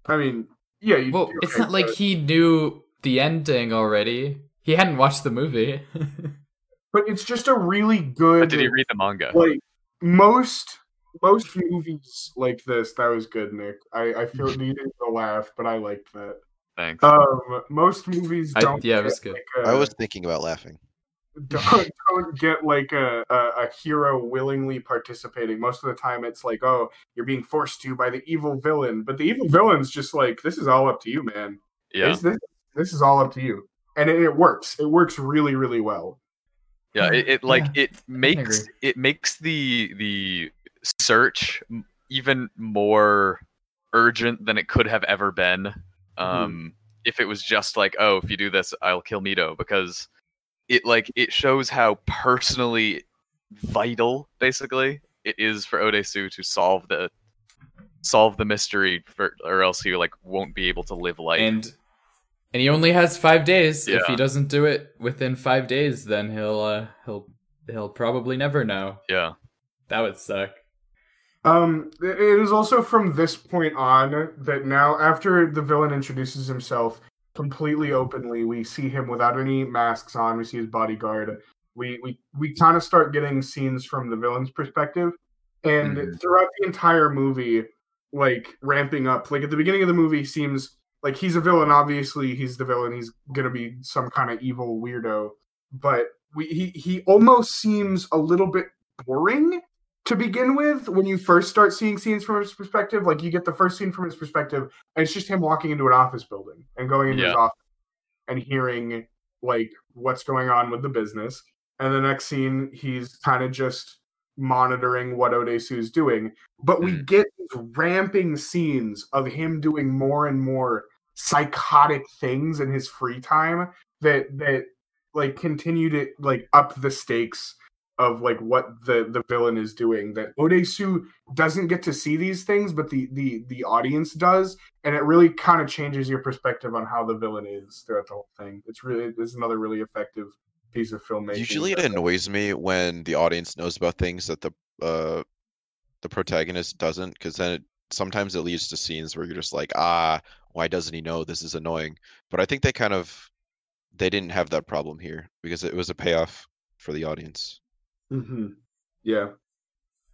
I mean, yeah. You, Well, okay, it's not like so- he knew the ending already. He hadn't watched the movie. but it's just a really good. But did he read the manga? like most most movies like this that was good nick i i feel needed to laugh but i liked that Thanks. um most movies I- don't yeah, it was good. like, a- I was thinking about laughing. Don't, don't get like a, a a hero willingly participating. Most of the time it's like oh you're being forced to by the evil villain. But the evil villain's just like this is all up to you man. Yeah. this, this, this is all up to you. And it, it works. It works really really well. Yeah, it, it like Yeah, it makes it makes the the search even more urgent than it could have ever been. Mm-hmm. Um, if it was just like, oh, if you do this, I'll kill Mido, because it like it shows how personally vital, basically, it is for Odesu to solve the solve the mystery, for, or else he like won't be able to live life. and and he only has five days. If he doesn't do it within five days, then he'll uh, he'll he'll probably never know. yeah, That would suck. Um, it is also from this point on that now, after the villain introduces himself completely openly, we see him without any masks on. We see his bodyguard. We we we kind of start getting scenes from the villain's perspective, and Mhm. throughout the entire movie, like ramping up. Like at the beginning of the movie, seems like he's a villain. Obviously, he's the villain. He's gonna be some kind of evil weirdo. But we he he almost seems a little bit boring to begin with when you first start seeing scenes from his perspective like you get the first scene from his perspective and it's just him walking into an office building and going into his office and hearing like what's going on with the business. And the next scene he's kind of just monitoring what Odesu's doing. But we Mm. get these ramping scenes of him doing more and more psychotic things in his free time that that like continue to like up the stakes of like what the the villain is doing that Odesu doesn't get to see these things but the the the audience does and it really kind of changes your perspective on how the villain is throughout the whole thing it's really it's another really effective piece of filmmaking Usually, it annoys me when the audience knows about things that the uh, the protagonist doesn't, because then it, sometimes it leads to scenes where you're just like, ah, why doesn't he know? This is annoying. But I think they kind of they didn't have that problem here because it was a payoff for the audience. Hmm Yeah.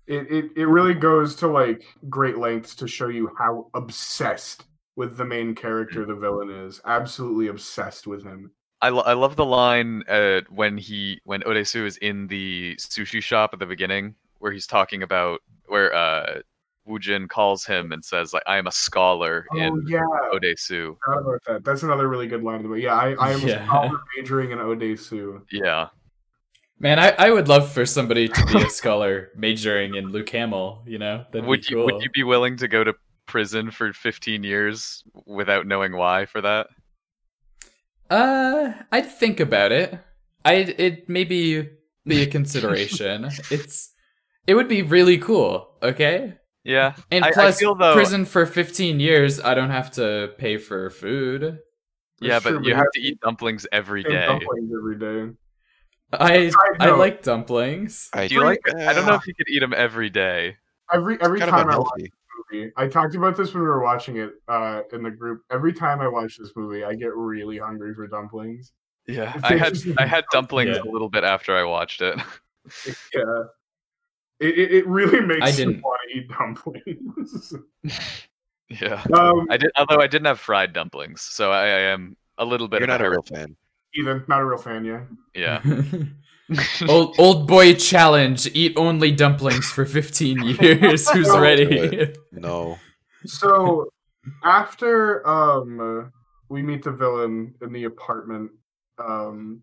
It, it it really goes to like great lengths to show you how obsessed with the main character the villain is. Absolutely obsessed with him. I, lo- I love the line uh, when he when Odesu is in the sushi shop at the beginning where he's talking about where uh, Wujin calls him and says like I am a scholar Oh in yeah, Odesu. forgot about that. That's another really good line. But yeah, I I am Yeah. a scholar majoring in Odesu. Yeah, Man, I, I would love for somebody to be a scholar majoring in Luke Hamill, you know? That'd would be you would you be willing to go to prison for 15 years without knowing why for that? Uh, I'd think about it. I'd it maybe be a consideration. it's it would be really cool. Okay. Yeah. And I- I plus, feel though- prison for 15 years, I don't have to pay for food. Yeah, That's but true, you have to eat dumplings every and day. dumplings every day. I Side I like dumplings. I, Do you like? I don't know uh, if you could eat them every day. Every every time I watch unhealthy. a movie, I talked about this when we were watching it uh, in the group. Every time I watch this movie, I get really hungry for dumplings. Yeah, I had. I had dumplings Yeah. a little bit after I watched it. Yeah, it it, it really makes I me didn't- want to eat dumplings. yeah, um, I did. Although I didn't have fried dumplings, so I, I am a little bit. You're not a real heretic. fan. Ethan, not a real fan, yeah. Yeah. old old boy challenge: eat only dumplings for 15 years. Who's Don't ready? No. So after um we meet the villain in the apartment, um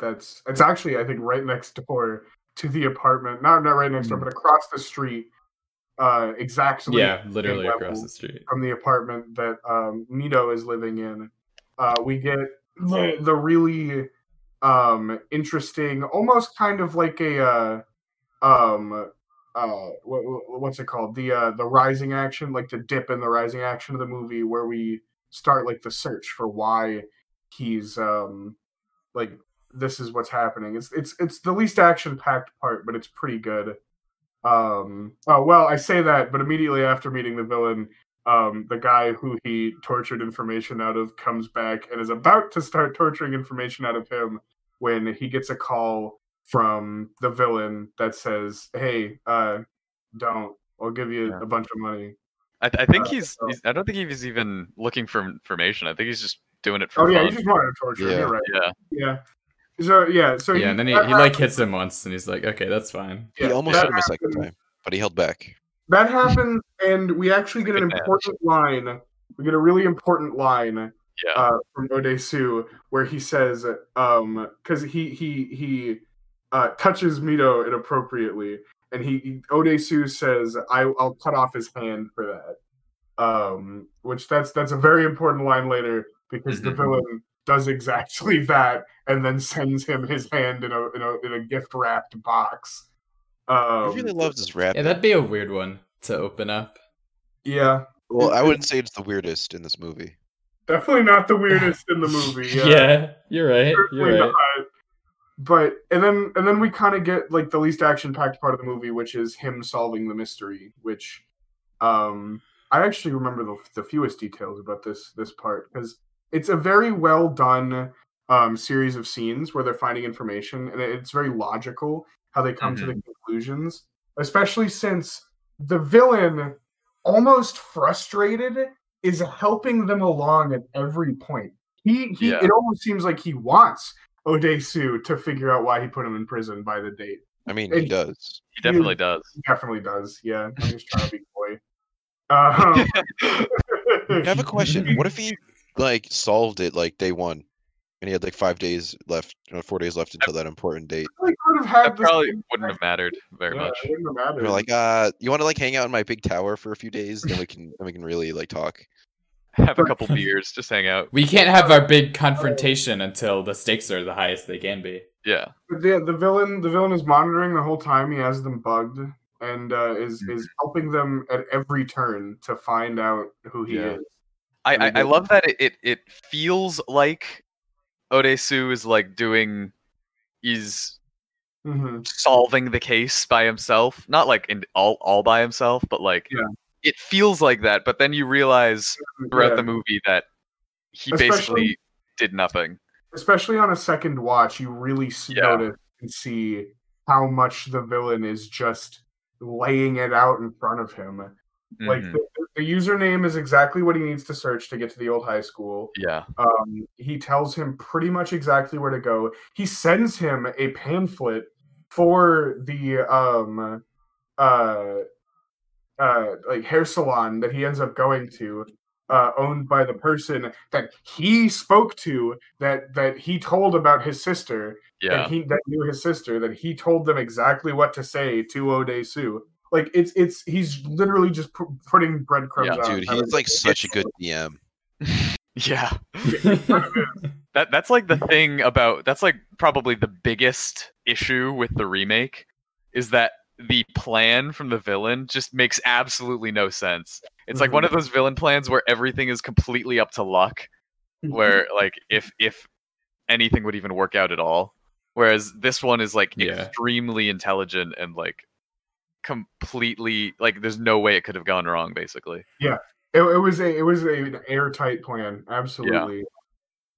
that's it's actually I think right next door to the apartment. Not not right next door, Hmm. but across the street. Uh exactly yeah, literally across the street. from the apartment that um Mito is living in. Uh we get the the really um interesting almost kind of like a uh um uh what, what's it called? The uh the rising action like the dip in the rising action of the movie where we start like the search for why he's um like this is what's happening. It's it's it's the least action packed part but it's pretty good. Um oh well i say that but immediately after meeting the villain um the guy who he tortured information out of comes back and is about to start torturing information out of him when he gets a call from the villain that says hey uh don't i'll give you Yeah. a bunch of money I, I think Uh, he's, so- he's. I don't think he's even looking for information. I think he's just doing it for oh yeah fun. you just wanted to torture Yeah. you're right Yeah. yeah so yeah so yeah, and then he, that he like happens- hits him once, and he's like, "Okay, that's fine." He yeah, almost hit him a second time, but he held back. That happens, and we actually get an important line. We get a really important line Yeah. uh, from Odesu where he says, um, because he he he uh, touches Mido inappropriately, and he, Odesu says, I, "I'll cut off his hand for that." Um, which that's that's a very important line later because the Mhm. villain does exactly that, and then sends him his hand in a in a in a gift wrapped box. Um, he really loves his rap. Yeah, that'd be a weird one to open up. yeah, well, I wouldn't say it's the weirdest in this movie. definitely not the weirdest in the movie. Yeah. Yeah, you're right. certainly You're right. not. But and then and then we kind of get like the least action packed part of the movie, which is him solving the mystery. Which um I actually remember the, the fewest details about this this part because it's a very well done um series of scenes where they're finding information and it's very logical how they come to the conclusions, especially since the villain almost frustrated is helping them along at every point. He he Yeah. it almost seems like he wants Odesu to figure out why he put him in prison by the date. I mean, And- he does. He definitely does. He definitely does. Yeah, I'm just trying to be coy. Um, I have a question. What if he like solved it like day one, and he had like five days left, or four days left until that important date? We could have had That probably wouldn't have mattered very Yeah, much. Wouldn't have mattered. We're like, uh, you want to like hang out in my big tower for a few days, then we can then we can really like talk. Have a couple beers, just hang out. We can't have our big confrontation until the stakes are the highest they can be. Yeah. But the the villain the villain is monitoring the whole time. He has them bugged and uh, is Mm-hmm. is helping them at every turn to find out who he Yeah. is. I, I, I love that it, it, it feels like Odesu is like doing is hmm solving the case by himself. Not like in all all by himself, but like Yeah. it feels like that. But then you realize throughout Yeah. the movie that he Especially- basically did nothing. especially on a second watch, you really Yeah. notice and see how much the villain is just laying it out in front of him. Like Mhm. the, the username is exactly what he needs to search to get to the old high school. yeah, Um, he tells him pretty much exactly where to go. He sends him a pamphlet for the um uh uh like hair salon that he ends up going to uh owned by the person that he spoke to that that he told about his sister yeah. that he that knew his sister that he told them exactly what to say to Odesu. Like it's it's he's literally just pu- putting breadcrumbs. Yeah, out. Dude, he's like such a good DM. Yeah. That that's like the thing about that's like probably the biggest issue with the remake is that the plan from the villain just makes absolutely no sense. It's like one of mm-hmm. those villain plans where everything is completely up to luck, mm-hmm. where like if if anything would even work out at all. Whereas this one is like Yeah. extremely intelligent and like completely like there's no way it could have gone wrong basically. It, it was a it was a, an airtight plan, absolutely.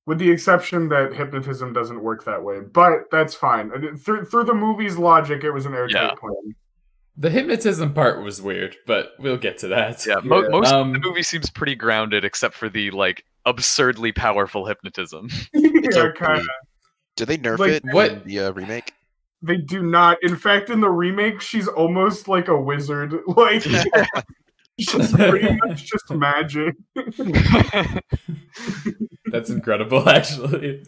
With the exception that hypnotism doesn't work that way, but that's fine. Through through the movie's logic, it was an airtight Yeah. plan. the hypnotism part was weird, but we'll get to that. Yeah, mo- Yeah. most Um, of the movie seems pretty grounded except for the like absurdly powerful hypnotism. yeah, okay. kind of. Did they nerf Like, it what- in the uh, remake? They do not. In fact, in the remake, she's almost like a wizard. Like she's pretty much just magic. That's incredible, actually.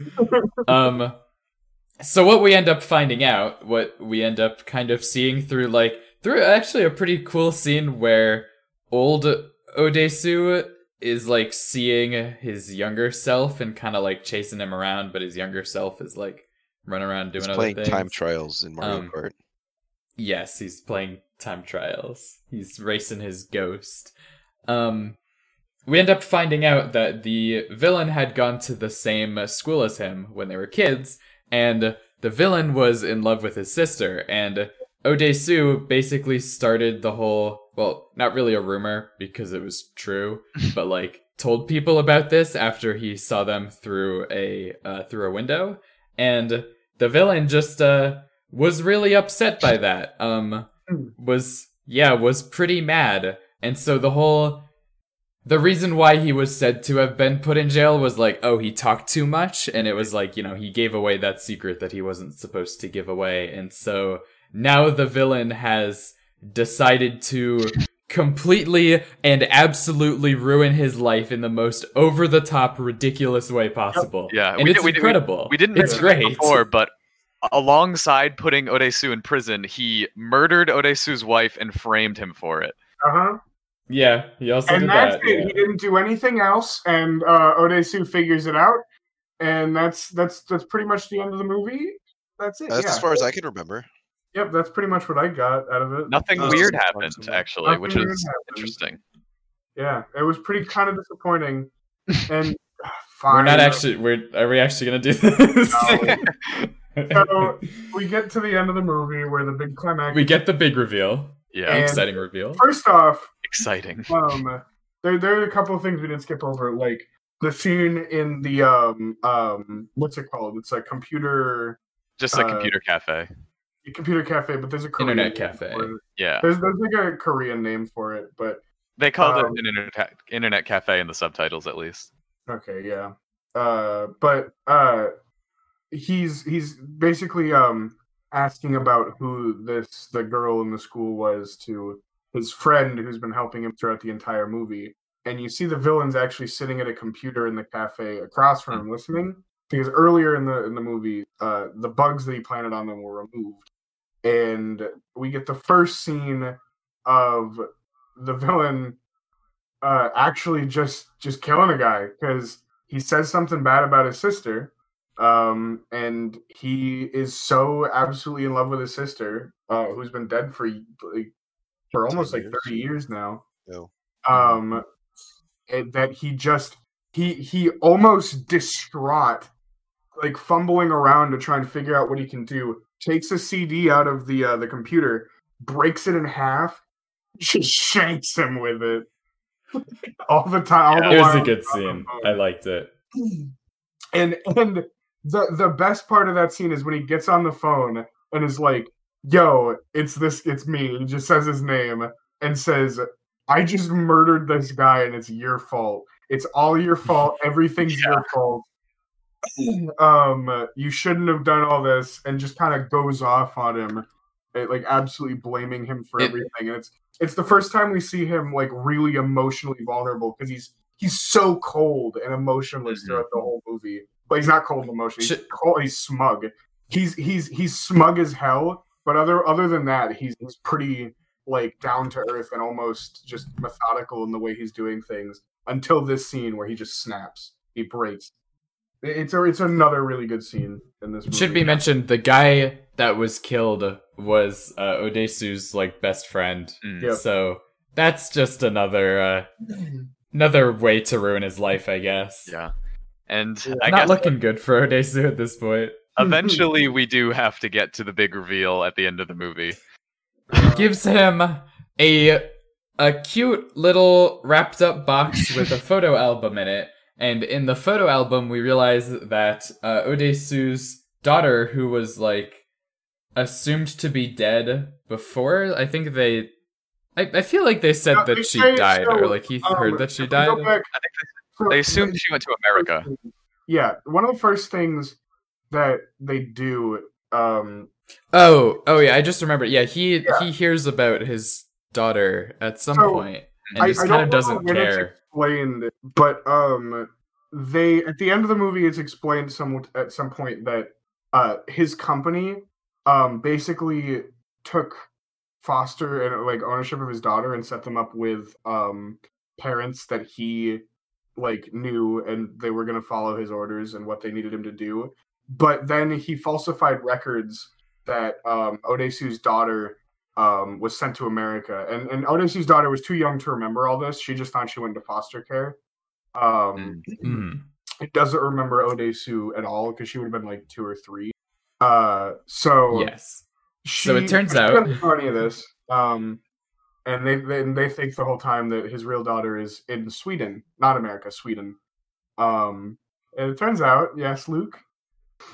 Um, so what we end up finding out, what we end up kind of seeing through like through actually a pretty cool scene where old Odesu is like seeing his younger self and kind of like chasing him around, but his younger self is like running around doing He's other playing things. time trials in Mario Um, Kart. Yes, he's playing time trials. He's racing his ghost. Um, we end up finding out that the villain had gone to the same school as him when they were kids, and the villain was in love with his sister. And Odesu basically started the whole well, not really a rumor because it was true, but like told people about this after he saw them through a uh, through a window, and the villain just uh was really upset by that. Um was yeah, was pretty mad. And so the whole the reason why he was said to have been put in jail was like, oh, he talked too much and it was like, you know, he gave away that secret that he wasn't supposed to give away. And so now the villain has decided to completely and absolutely ruin his life in the most over the top ridiculous way possible. Yeah, And we it's did- we did- we- incredible. We didn't it's mention it great. before, but alongside putting Odesu in prison, he murdered Odesu's wife and framed him for it. Uh huh. Yeah, he also And did that's that. it. yeah. He didn't do anything else, and uh, Odesu figures it out, and that's that's that's pretty much the end of the movie. That's it. That's yeah. as far as I can remember. Yep, that's pretty much what I got out of it. Nothing Uh, weird happened, actually, which is happened. interesting. Yeah, it was pretty kind of disappointing, and We're not actually. We're are we actually gonna do this? So we get to the end of the movie where the big climax. we get the big reveal, Yeah, exciting reveal. First off, exciting. um, there there are a couple of things we didn't skip over, like the scene in the um um what's it called? It's a computer Just a uh, computer cafe. Computer cafe, but there's a Korean Internet name cafe. for it. Yeah, There's there's like a Korean name for it, but they called um, it an internet internet cafe in the subtitles, at least. okay, yeah. Uh, but uh, he's he's basically um asking about who this the girl in the school was to his friend who's been helping him throughout the entire movie. And you see the villain's actually sitting at a computer in the cafe across from him listening. Because earlier in the in the movie, uh, the bugs that he planted on them were removed. And we get the first scene of the villain uh actually just just killing a guy because he says something bad about his sister um and he is so absolutely in love with his sister uh who's been dead for like for almost like 30 years now No. um that he just he he almost distraught like fumbling around to try and figure out what he can do takes a cd out of the uh the computer breaks it in half just shanks him with it all the time all the It was a good he's on the scene. I liked it. and and the the best part of that scene is when he gets on the phone and is like, "Yo, it's this, it's me." He just says his name and says, "I just murdered this guy, and it's your fault. It's all your fault. Everything's your fault. Um, you shouldn't have done all this." And just kind of goes off on him, eh, like absolutely blaming him for It- everything. And it's it's the first time we see him like really emotionally vulnerable because he's he's so cold and emotionless Mhm. throughout the whole movie. But he's not cold and emotional. He's cold. He's smug. He's he's he's smug as hell. But other other than that, he's he's pretty like down to earth and almost just methodical in the way he's doing things until this scene where he just snaps. He breaks. It's a, it's another really good scene in this movie. should be mentioned the guy that was killed was uh, Odesu's like best friend. Mm. Yep. So that's just another uh, another way to ruin his life, I guess. Yeah. And Yeah. I Not guess looking good for Odesu at this point. eventually we do have to get to the big reveal at the end of the movie. Uh, Gives him a a cute little wrapped up box with a photo album in it, and in the photo album we realize that uh, Odesu's daughter, who was like assumed to be dead before, I think they. I, I feel like they said No, they that she died, so, or like he um, heard that she if we go died. back- so- They assumed she went to America. Yeah, one of the first things that they do, um, Oh, oh yeah, I just remembered. Yeah, he Yeah. he hears about his daughter at some So, point and I- just I kind of doesn't care. Explained, but um, they at the end of the movie, it's explained some at some point that uh his company um basically took foster and like ownership of his daughter and set them up with um parents that he like knew and they were going to follow his orders and what they needed him to do. But then he falsified records that um odesu's daughter um was sent to america and and odesu's daughter was too young to remember all this she just thought she went to foster care um Mhm. it doesn't remember odesu at all because she would have been like two or three uh so Yes. she, So it turns she out- doesn't know any of this. Um, and they, they and they think the whole time that his real daughter is in Sweden, not America, Sweden. Um, and it turns out, yes, Luke.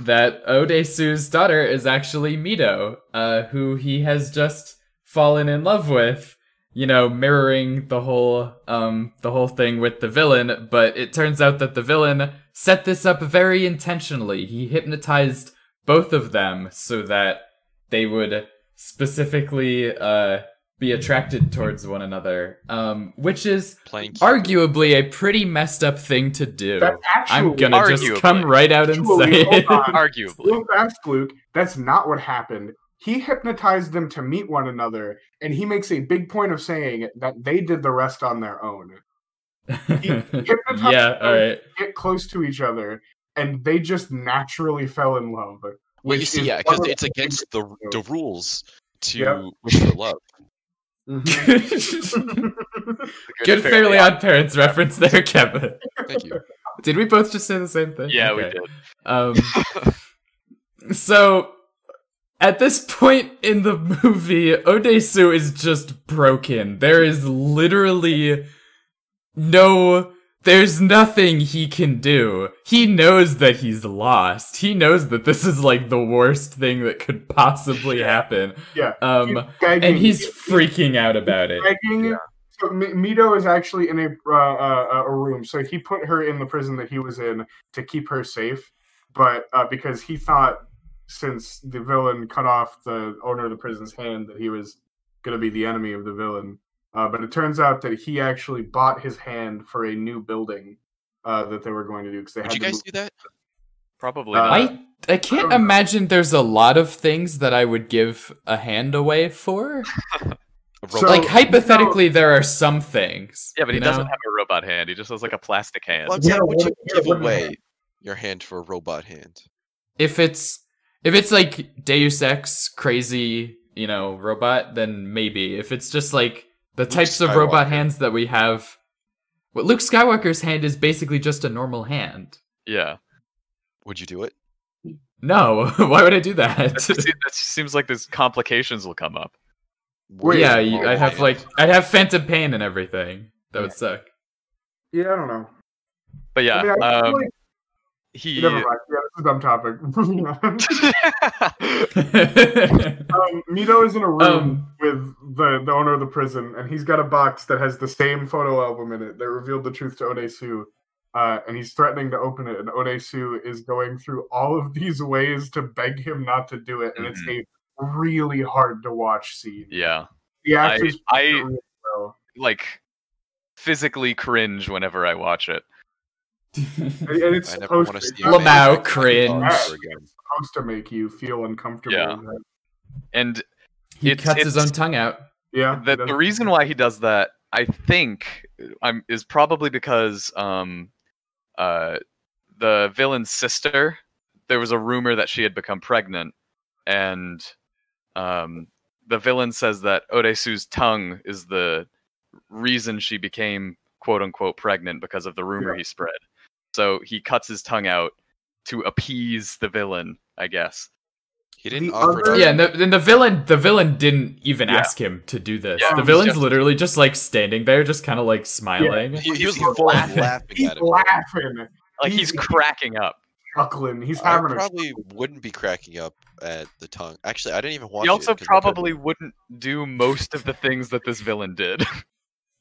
That Odesu's daughter is actually Mido, uh, who he has just fallen in love with. You know, mirroring the whole um the whole thing with the villain, but it turns out that the villain set this up very intentionally. He hypnotized both of them so that they would specifically uh be attracted towards one another. Um which is arguably a pretty messed up thing to do. Actually I'm gonna just come right out and Actually, say hold it. on. Arguably. Real fast, Luke. That's not what happened. He hypnotized them to meet one another, and he makes a big point of saying that they did the rest on their own. hypnotized yeah, them all right. to Get close to each other, and they just naturally fell in love. Well, which you see, is yeah, because it's against the the rules to Yep. wish for love. Mhm. Good Fairly Odd Parents reference there, Kevin. Thank you. Did we both just say the same thing? Yeah, we did. Um, so at this point in the movie, Odesu is just broken. There is literally no. There's nothing he can do. He knows that he's lost. He knows that this is like the worst thing that could possibly happen. Yeah. Um, He's begging- and he's freaking out about it. begging. So M- Mido is actually in a uh, uh, a room. So he put her in the prison that he was in to keep her safe, but uh, because he thought since the villain cut off the owner of the prison's hand that he was going to be the enemy of the villain. Uh, but it turns out that he actually bought his hand for a new building uh, that they were going to do because they Would had you guys move- do that? Probably Uh. I I can't don't know. imagine there's a lot of things that I would give a hand away for. So- like hypothetically, there are some things. yeah, but he you doesn't know? have a robot hand. He just has like a plastic hand. Well, Yeah, would you give away your hand for a robot hand? If it's if it's like Deus Ex crazy, you know, robot, then maybe. If it's just like the Luke types of robot hands that we have, well, Luke Skywalker's hand is basically just a normal hand. Yeah. Would you do it? No, why would I do that? That, se- that seems like there's complications will come up. Wait, yeah, you, I'd have like I'd have phantom pain and everything. That would suck. Yeah, I don't know. But yeah, I mean, I um, like- he. Never mind. Yeah, this is a dumb topic. Moving um, Mido is in a room Um, with the, the owner of the prison, and he's got a box that has the same photo album in it that revealed the truth to Odesu. Uh, and he's threatening to open it, and Odesu is going through all of these ways to beg him not to do it, and it's a really hard to watch scene. yeah, The I, actors I play it really well. like physically cringe whenever I watch it. And, and it's I never supposed want to to, see it's Lamau man cringe. all over again. supposed to make you feel uncomfortable. Yeah. And he It's- cuts his own tongue out. Yeah. the, the reason why he does that, I think, um, is probably because um, uh, the villain's sister. There was a rumor that she had become pregnant, and um, the villain says that Odesu's tongue is the reason she became "quote unquote" pregnant because of the rumor Yeah. he spread. So he cuts his tongue out to appease the villain, I guess. He didn't The offer. other- Yeah, and the, the villain the villain didn't even Yeah. ask him to do this. Yeah, the villain's just- literally just like standing there, just kind of like smiling. He, he was He's laughing. laughing He's at laughing, Like He's- he's cracking up. chuckling. He's I having a probably wouldn't be cracking up at the tongue. Actually, I didn't even watch He also it. 'cause probably wouldn't do most of the things that this villain did.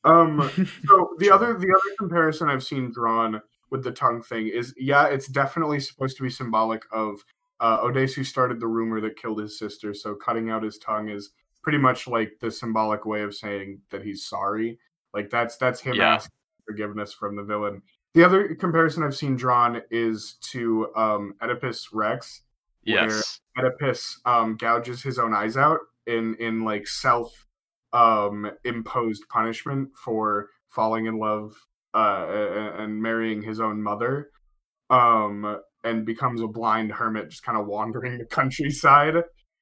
Um, so the other the other comparison I've seen drawn with the tongue thing is yeah, it's definitely supposed to be symbolic of uh, Odesu started the rumor that killed his sister, so cutting out his tongue is pretty much like the symbolic way of saying that he's sorry. Like that's that's him Yeah. asking forgiveness from the villain. The other comparison I've seen drawn is to um, Oedipus Rex, Where- Oedipus um, gouges his own eyes out in in like self um, imposed punishment for falling in love uh, and marrying his own mother, um, and becomes a blind hermit, just kind of wandering the countryside.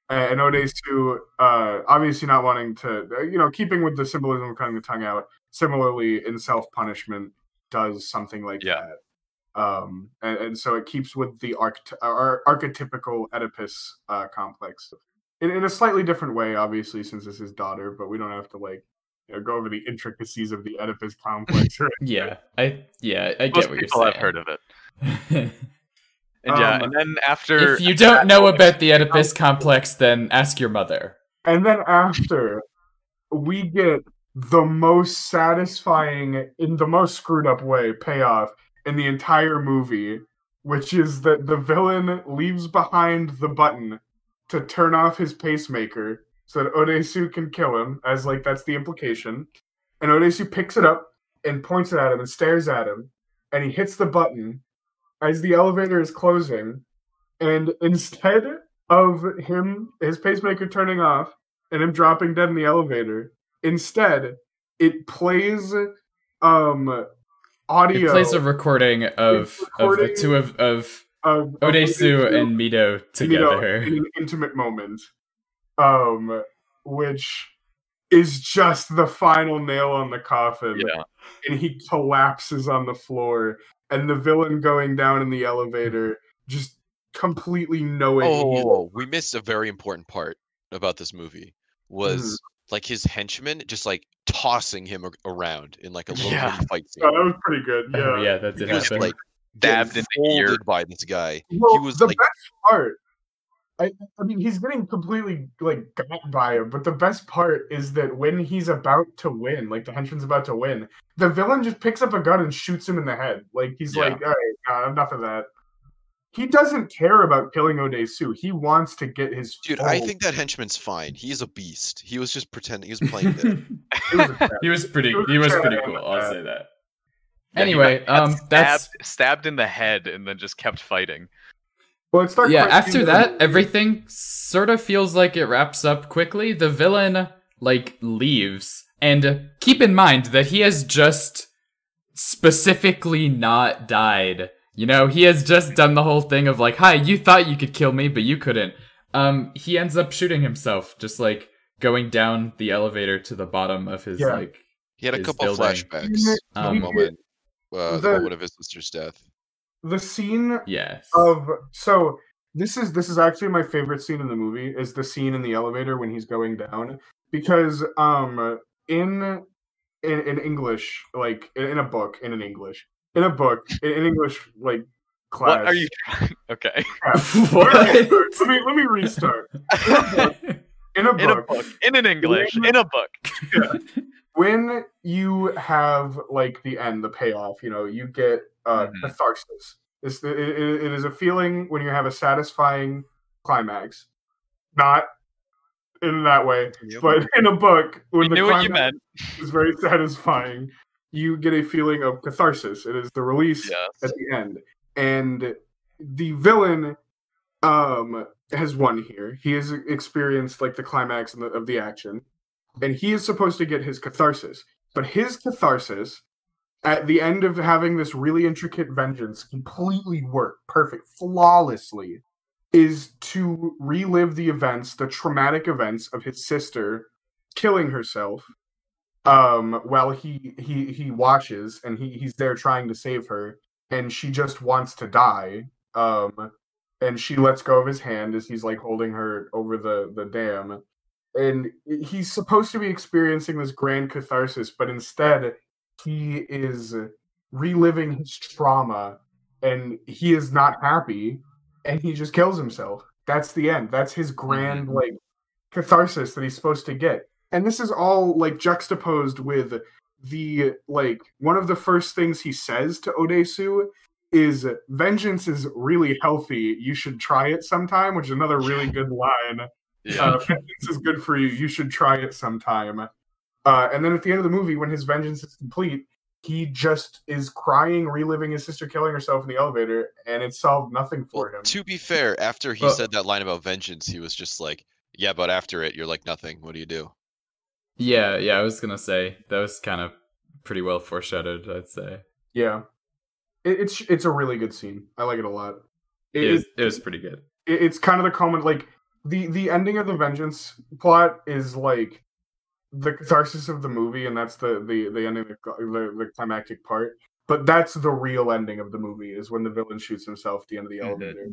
And Odesu, uh, obviously not wanting to, uh, you know, keeping with the symbolism of cutting the tongue out, similarly in self punishment does something like Yeah. that um, and, and so it keeps with the arch- ar- archetypical Oedipus uh, complex in, in a slightly different way, obviously, since it's his daughter. But we don't have to like you know, go over the intricacies of the Oedipus complex. Or, Yeah, I yeah, I get Most what you're people saying. have heard of it. And yeah, Um, and then after if you don't know about the Oedipus complex, then ask your mother. and then after, we get the most satisfying, in the most screwed up way, payoff in the entire movie, which is that the villain leaves behind the button to turn off his pacemaker so that Odesu can kill him, as like that's the implication. And Odesu picks it up and points it at him and stares at him, and he hits the button as the elevator is closing. And instead of him, his pacemaker turning off and him dropping dead in the elevator, instead it plays um audio It plays a recording of of the two of of of, Odesu and Mido together. in an intimate moment, um, which is just the final nail on the coffin. yeah, And he collapses on the floor, and the villain going down in the elevator, just completely knowing. Oh, he's- whoa, whoa, we missed a very important part about this movie. Was Mm-hmm. like his henchmen just like tossing him around in like a little Yeah. fight scene. Oh, that was pretty good. Yeah. Oh, yeah, that did he was happen. like Stabbed getting in the ear. by this guy. Well, he was the like best part. I, I mean, he's getting completely like got by him, but the best part is that when he's about to win, like the henchman's about to win, the villain just picks up a gun and shoots him in the head. Like he's Yeah. like, "All right, enough of that." He doesn't care about killing Odesu. He wants to get his. dude. I think that henchman's fine. He's a beast. He was just pretending. He was playing dead. Was he was pretty. It was He was pretty cool. I'll say that. Yeah, Anyway, got um, stabbed, that's stabbed in the head and then just kept fighting. Well, it's not yeah. After the- that, everything sort of feels like it wraps up quickly. The villain like leaves, and keep in mind that he has just specifically not died. You know, he has just done the whole thing of like, "Hi, you thought you could kill me, but you couldn't." Um, he ends up shooting himself, just like going down the elevator to the bottom of his Yeah. like. He had a couple building. flashbacks. Um, moment, uh, the the- moment of his sister's death. The scene Yes. of so this is this is actually my favorite scene in the movie is the scene in the elevator when he's going down because um in in, in english like in, a book in an english in a book in, in english like class What are you? okay, what? let me let me restart in a in a book book, in an English, in a book. When you have like the end, the payoff, you know, you get uh, Mhm. catharsis. It's, it, it, it is a feeling when you have a satisfying climax, not in that way, but in a book We when the knew you climax meant. is very satisfying. You get a feeling of catharsis. It is the release Yes. at the end, and the villain um has won here. He has experienced like the climax of the, of the action. And he is supposed to get his catharsis. But his catharsis, at the end of having this really intricate vengeance completely work perfect, flawlessly, is to relive the events, the traumatic events of his sister killing herself um while he he he watches and he he's there trying to save her and she just wants to die um and she lets go of his hand as he's like holding her over the the dam and he's supposed to be experiencing this grand catharsis but instead he is reliving his trauma and he is not happy and he just kills himself. That's the end. That's his grand mm-hmm. like catharsis that he's supposed to get. And this is all like juxtaposed with the like one of the first things he says to Odesu is vengeance is really healthy. You should try it sometime, which is another really good line. Yeah. Uh, vengeance is good for you. You should try it sometime. Uh, and then at the end of the movie, when his vengeance is complete, he just is crying, reliving his sister killing herself in the elevator, and it solved nothing for Well, him. to be fair, after he Well- said that line about vengeance, he was just like, "Yeah, but after it, you're like nothing. What do you do?" Yeah, yeah, I was gonna say that was kind of pretty well foreshadowed. I'd say Yeah, it, it's it's a really good scene. I like it a lot. It, it was, it was pretty good. it- it's kind of the common like the the ending of the vengeance plot is like the catharsis of the movie and that's the the the ending the, the, the climactic part but that's the real ending of the movie is when the villain shoots himself at the end of the Mhm. elevator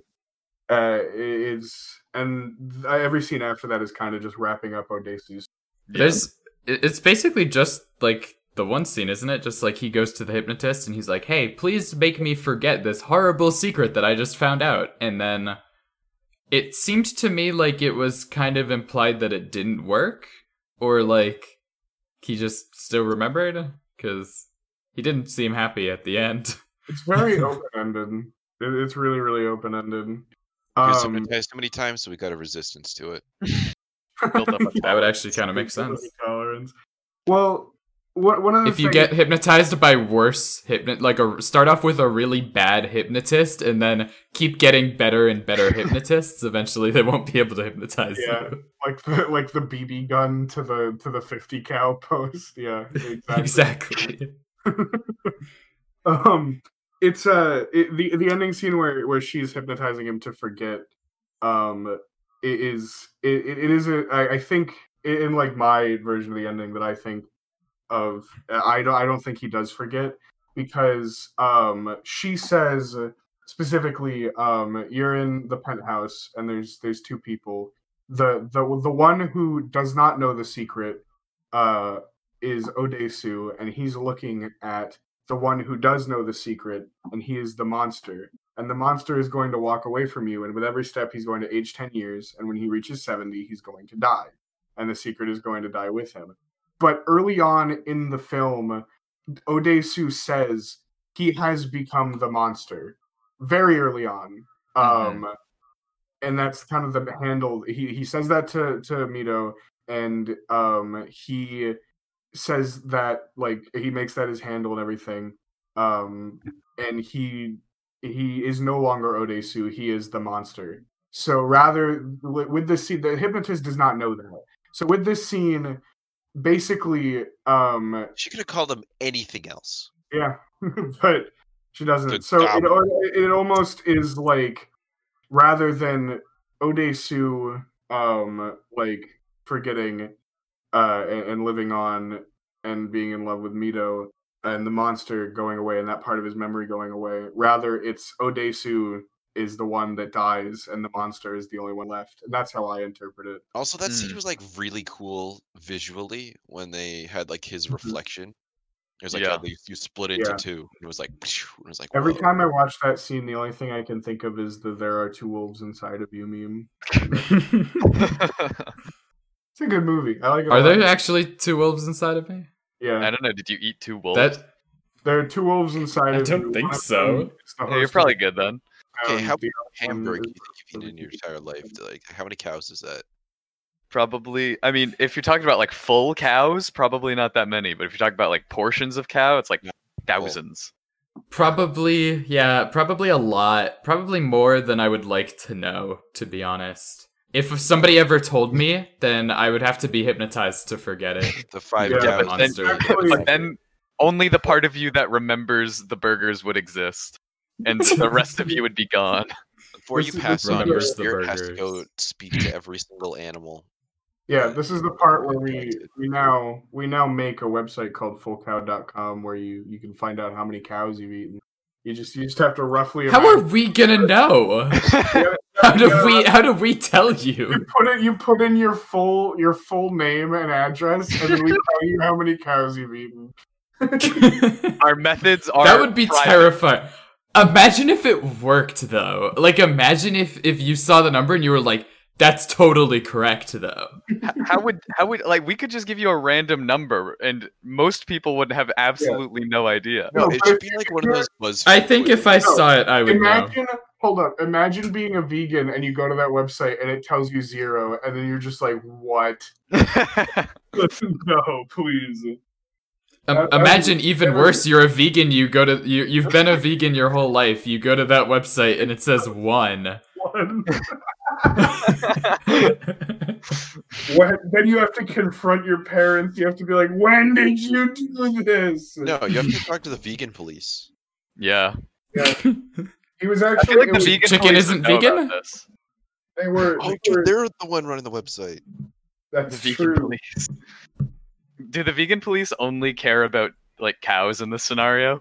uh it's and every scene after that is kind of just wrapping up Odesu There's it's basically just like the one scene, isn't it? Just like he goes to the hypnotist and he's like, "Hey, please make me forget this horrible secret that I just found out." And then it seemed to me like it was kind of implied that it didn't work or like he just still remembered cuz he didn't seem happy at the end. it's very open-ended it, it's really really open-ended He was um, hypnotized so many times, so we got a resistance to it. Built up a That would actually kind of make sense. tolerance well what, one of the If you get hypnotized by worse hypnot like a start off with a really bad hypnotist and then keep getting better and better hypnotists, eventually they won't be able to hypnotize Yeah. you. like the like the BB gun to the to the 50 cow post. Yeah, exactly. Exactly. um it's uh it, the the ending scene where where she's hypnotizing him to forget um it is it, it is a I, I think in in, like my version of the ending that I think of I don't I don't think he does forget because um she says specifically um you're in the penthouse and there's there's two people. The the the one who does not know the secret uh is Odesu and he's looking at the one who does know the secret and he is the monster. And the monster is going to walk away from you and with every step he's going to age 10 years and when he reaches 70 he's going to die. And the secret is going to die with him but early on in the film Odesu says he has become the monster very early on um and that's kind of the handle. He he says that to to Mido and um he says that like he makes that his handle and everything um and he he is no longer Odesu. He is the monster. So rather with this scene the hypnotist does not know that. So with this scene basically um She could have called him anything else. yeah, but she doesn't. Good so it, it almost is like rather than Odesu um like forgetting uh and, and living on and being in love with Mido and the monster going away and that part of his memory going away. Rather it's Odesu is the one that dies and the monster is the only one left. And that's how I interpret it. Also, that scene Mm. was like really cool visually when they had like his Mhm. reflection. It was like Yeah. how they, you split it into Yeah. two. And it was like, it was like Every whoa. time I watch that scene, the only thing I can think of is the "There are two wolves inside of you" meme. It's a good movie. I like it. Are there actually two wolves inside of me? Yeah, I don't know. Did you eat two wolves? That there are two wolves inside I of you. I don't think so. them is the Yeah, you're probably good then. Okay, how the many other one hamburger do is- you think you've eaten in your entire life? Like, how many cows is that? Probably. I mean, if you're talking about like full cows, probably not that many. But if you're talking about like portions of cow, it's like thousands. probably yeah, probably a lot. Probably more than I would like to know, to be honest. if somebody ever told me, then I would have to be hypnotized to forget it. The five Yeah, cows. but then- monster. But then only the part of you that remembers the burgers would exist, and the rest of you would be gone. Before you This is- pass this on, your remembers the spirit has to go speak to every single animal. Yeah, this is the part where we we now we now make a website called fullcow.com where you you can find out how many cows you've eaten. You just you just have to roughly How are we gonna know? How do yeah, we? How do we tell You you? put it. You put in your full your full name and address, and then we tell you how many cows you've eaten. Our methods are that would be private. terrifying. Imagine if it worked though. Like imagine if if you saw the number and you were like, "That's totally correct though." How would how would like we could just give you a random number and most people would have absolutely no idea. No, No, it should be like one of those buzz. I think if I No, saw it, I would know. Imagine, hold up. Imagine being a vegan and you go to that website and it tells you zero, and then you're just like, "What? no, please." Um, that- that imagine even worse. You're a vegan. You go to you. You've been a vegan your whole life. You go to that website and it says one. One. When, then you have to confront your parents. You have to be like, "When did you do this?" No, you have to talk to the vegan police. yeah. Yeah. He was actually. feel like the was- vegan Chicken isn't would know about vegan? They were. Oh, they dude, were they're the one running the website. The that's vegan true. police. Do the vegan police only care about like cows in this scenario?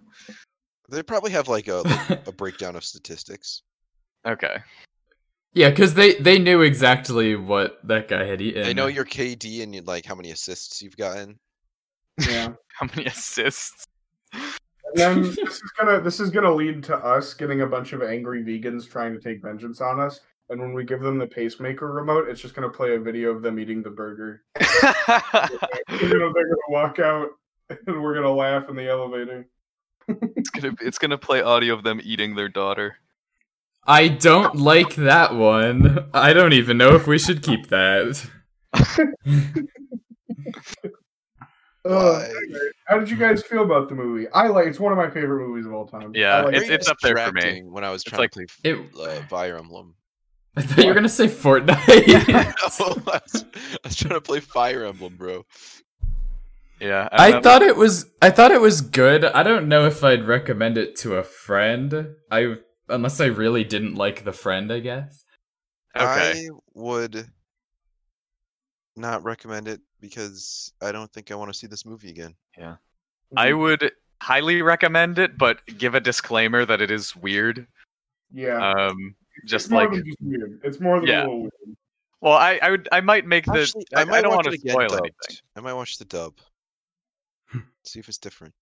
They probably have like a like, a breakdown of statistics. Okay. yeah, because they they knew exactly what that guy had eaten. They know your KD and you- like how many assists you've gotten. Yeah. How many assists? And then this is gonna this is gonna lead to us getting a bunch of angry vegans trying to take vengeance on us. And when we give them the pacemaker remote, it's just gonna play a video of them eating the burger. They're gonna, they're gonna walk out, and we're gonna laugh in the elevator. it's gonna it's gonna play audio of them eating their daughter. I don't like that one. I don't even know if we should keep that. Uh, how did you guys feel about the movie? I like it's one of my favorite movies of all time. Yeah, like it's- Very it's up there for me. When I was It's trying like- to It, play uh, Fire Emblem. I thought you were gonna say Fortnite. No, I, was, I was trying to play Fire Emblem, bro. Yeah. I don't know. thought it was I thought it was good. I don't know if I'd recommend it to a friend. I unless I really didn't like the friend, I guess. Okay. I would not recommend it because I don't think I want to see this movie again. Yeah, I would highly recommend it, but give a disclaimer that it is weird. yeah. Um, it's just like, just. It's more than Yeah. a little weird. well, I, I would, I might make the. Actually, I, I, might I don't watch want to spoil dubbed. anything. I might watch the dub. see if it's different.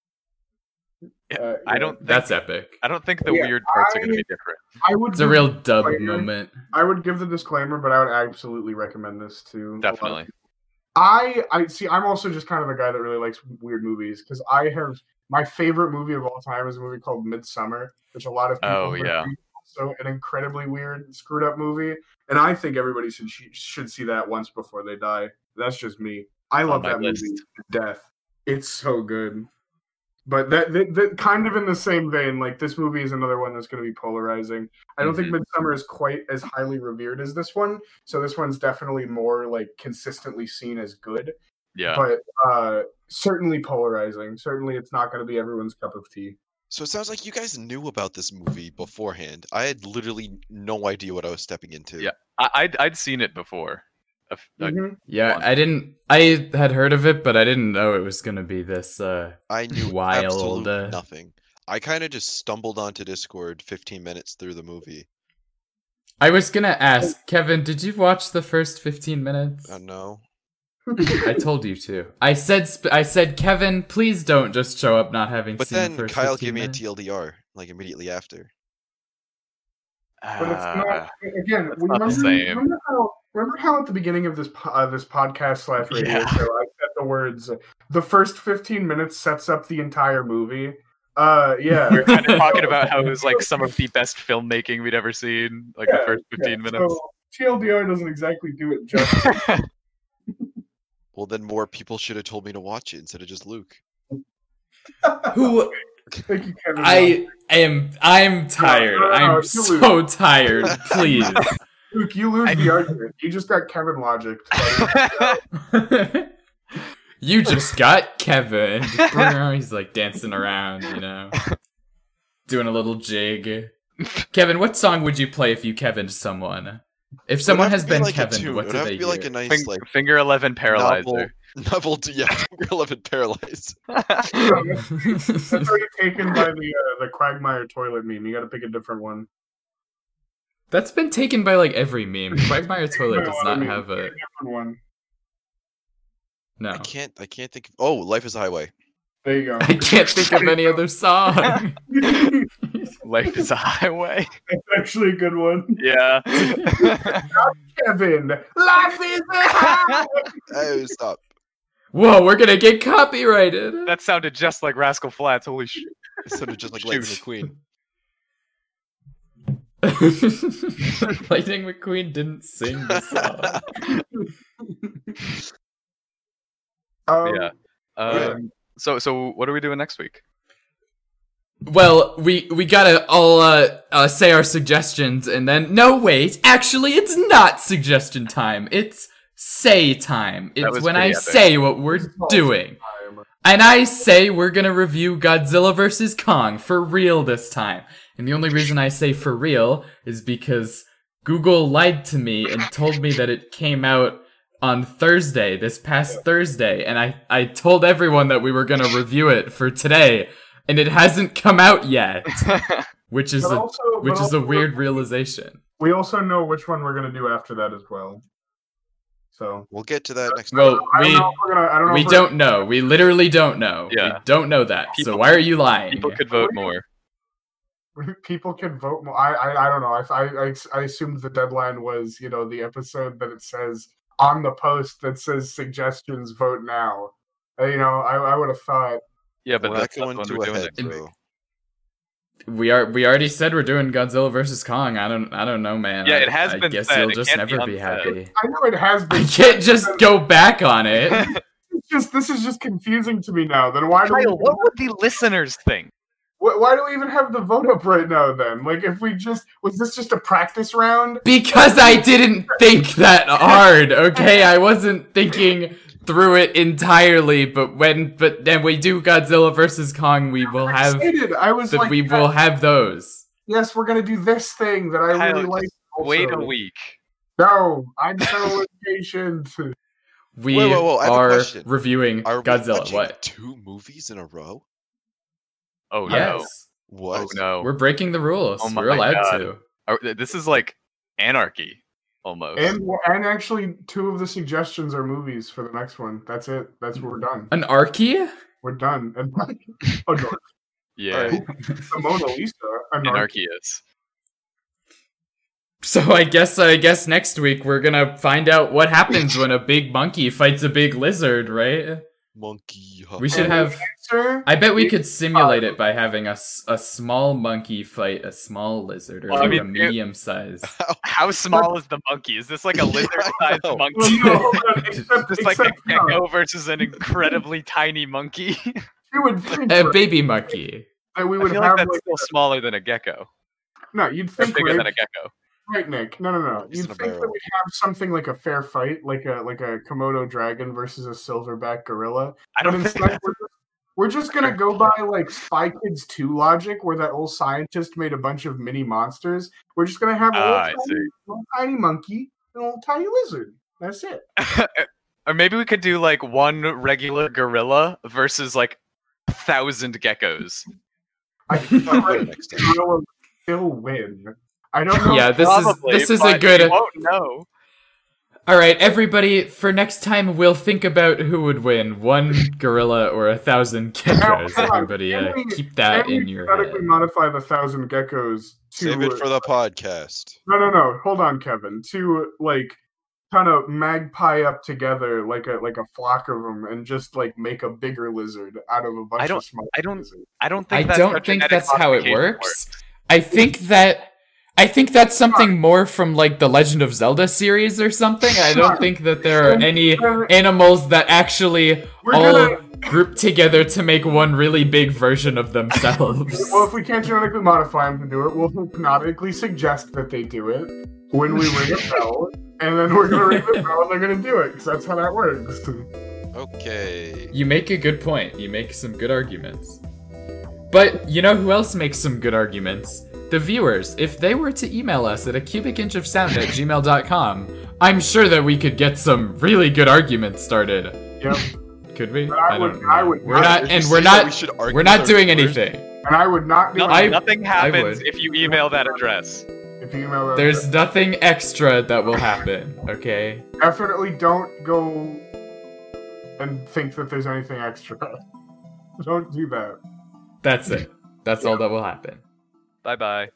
Uh, I don't. Think, That's epic. I don't think the Yeah, weird parts are going to be different. I would It's a real the dub moment. I would give the disclaimer, but I would absolutely recommend this to a lot of Definitely. I I see. I'm also just kind of a guy that really likes weird movies because I have my favorite movie of all time is a movie called Midsommar, which a lot of people Oh, yeah. think is also an incredibly weird, screwed up movie, and I think everybody should should see that once before they die. That's just me. I love that list. movie death. It's so good. But that, that, that kind of in the same vein, like this movie is another one that's going to be polarizing. I don't think Mhm. Midsommar is quite as highly revered as this one, so this one's definitely more like consistently seen as good Yeah. but uh certainly polarizing certainly it's not going to be everyone's cup of tea So it sounds like you guys knew about this movie beforehand. I had literally no idea what I was stepping into. Yeah. I, I'd, I'd seen it before. A f- a- Mhm. Yeah, I didn't. I had heard of it, but I didn't know it was gonna be this. uh I knew Wild, uh, nothing. I kind of just stumbled onto Discord 15 minutes through the movie. I was gonna ask Kevin. Did you watch the first fifteen minutes? I know. I told you to. I said. Sp- I said, Kevin, please don't just show up not having But seen then the first Kyle 15 gave me a. TLDR like immediately after. but it's not again that's we not the remember, same. remember how remember how at the beginning of this po- uh, this podcast slash radio Yeah. show i said the words the first 15 minutes sets up the entire movie uh yeah We are kind of talking about how it was like some of the best filmmaking we'd ever seen, like the first 15 Yeah, minutes. so tldr doesn't exactly do it justice Well, then more people should have told me to watch it instead of just Luke. Who thank you kevin I am. I'm tired. no, no, I'm you so tired. Please. Luke, you lose the argument. You just got Kevin logic. you just got Kevin. He's like dancing around, you know, doing a little jig. Kevin, what song would you play if you Kevined someone? If someone has been like Kevin, tune. what do they to be like a nice Fing- like Finger Eleven Paralyzer. novel, novel yeah, finger eleven paralyzed. That's already taken by the uh, the Quagmire toilet meme. You got to pick a different one. That's been taken by like every meme. Quagmire Toilet does not have pick a different one. no. I can't I can't think of Oh, Life is a Highway. There you go. I can't think of any other song. Life is a highway. That's actually a good one. Yeah. Kevin, life is a highway. Oh stop. Whoa, we're gonna get copyrighted. that sounded just like Rascal Flatts. Holy shit. It sounded just like Lightning Shoot. McQueen. Lightning McQueen didn't sing the song. Um, yeah. Um, so so what are we doing next week? Well, we we gotta all uh, uh, say our suggestions, and then no, wait. Actually, it's not suggestion time. It's say time. It's when I epic. say what we're doing. And I say we're gonna review Godzilla vs. Kong for real this time. And the only reason I say for real is because Google lied to me and told me that it came out on Thursday, this past Thursday, and I, I told everyone that we were gonna review it for today, and it hasn't come out yet. Which is But a also, which but is a weird realization. We also know which one we're gonna do after that as well. So We'll get to that next Well, I don't we know we're gonna. I don't know. we don't know. We literally don't know. Yeah. We don't know that. so why are you lying? People could vote more. People can vote more. I, I I don't know. I, I I I assumed the deadline was you know the episode that it says on the post that says suggestions vote now. Uh, you know, I I would have thought. Yeah, but We're that's going to we're a head next We are. We already said we're doing Godzilla versus Kong. I don't. I don't know, man. Yeah, it has I been guess said. you'll just can't be never be happy. I know it has been. I can't just go back on it. Just this is just confusing to me now. Then why do we, Kyle, what would the listeners think? Wh- why do we even have the vote up right now? Then like if we just was this just a practice round? Because I didn't think that hard. Okay, I wasn't thinking through it entirely. But when, but then we do Godzilla versus Kong, we will I'm have. excited. I was That like, we will have those. yes, we're gonna do this thing that I Kyle, really like. just Wait a week. No, I'm so impatient. We Whoa, whoa, whoa, I have a are reviewing Are Godzilla. watching What? two movies in a row? Oh no. What? Oh no. we're breaking the rules. Oh we're allowed God. to. Are- this is like anarchy, almost. And and actually, two of the suggestions are movies for the next one. That's it. That's what we're done. Anarchy. We're done. And oh, no, yeah, Alright. the Mona Lisa. Anarchy. anarchias. So I guess I guess next week we're gonna find out what happens when a big monkey fights a big lizard, right? Monkey. huh? We should have. the I bet we could simulate it by having a, a small monkey fight a small lizard or Well, like a mean, it- medium size. How small is the monkey? Is this like a lizard-sized know. monkey? Well, no, hold on, except, Just like a except no, gecko versus an incredibly tiny monkey. would A baby monkey. that we I would feel have like that's like, still smaller than a gecko. no, you'd Or think bigger than a gecko. Right, Nick. No, no, no. You'd think that we'd have something like a fair fight, like a like a Komodo dragon versus a silverback gorilla. I don't think instead, we're just, we're just gonna go by like Spy Kids 2 logic, where that old scientist made a bunch of mini monsters. We're just gonna have a little, Ah, tiny, little tiny monkey and a little tiny lizard. That's it. or maybe we could do like one regular gorilla versus like a thousand geckos. I think that right, Next time. gorilla still win. I don't know. Yeah, this Probably, is this is a good. We won't know. All right, everybody. For next time, we'll think about who would win: one gorilla or a thousand geckos. Everybody, uh, we- keep that Can in your genetically head. modify the thousand geckos to Save it for the podcast. no, no, no. Hold on, Kevin. To like kind of magpie up together like a like a flock of them and just like make a bigger lizard out of a bunch I don't- of small I don't- lizards. I don't I think that's don't think that's how it modification works. I think that I think that's something more from like the Legend of Zelda series or something. I don't think that there are any animals that actually We're all gonna group together to make one really big version of themselves. Well, if we can't genetically modify them to do it, we'll hypnotically suggest that they do it when we ring a bell, and then we're gonna ring the bell and they're gonna do it, because that's how that works. Okay. You make a good point. You make some good arguments. But you know who else makes some good arguments? The viewers. If they were to email us at a cubic inch of sound at gmail.com, I'm sure that we could get some really good arguments started. Yep. Could we? But I would- don't know. I would we're not- not, and we're not. we should argue We're not doing viewers? anything. And I would not do Nothing, I- nothing happens would. if you email that address. if you email them. There's nothing extra that will happen. Okay. definitely don't go and think that there's anything extra. don't do that. That's it. That's all that will happen. Bye bye.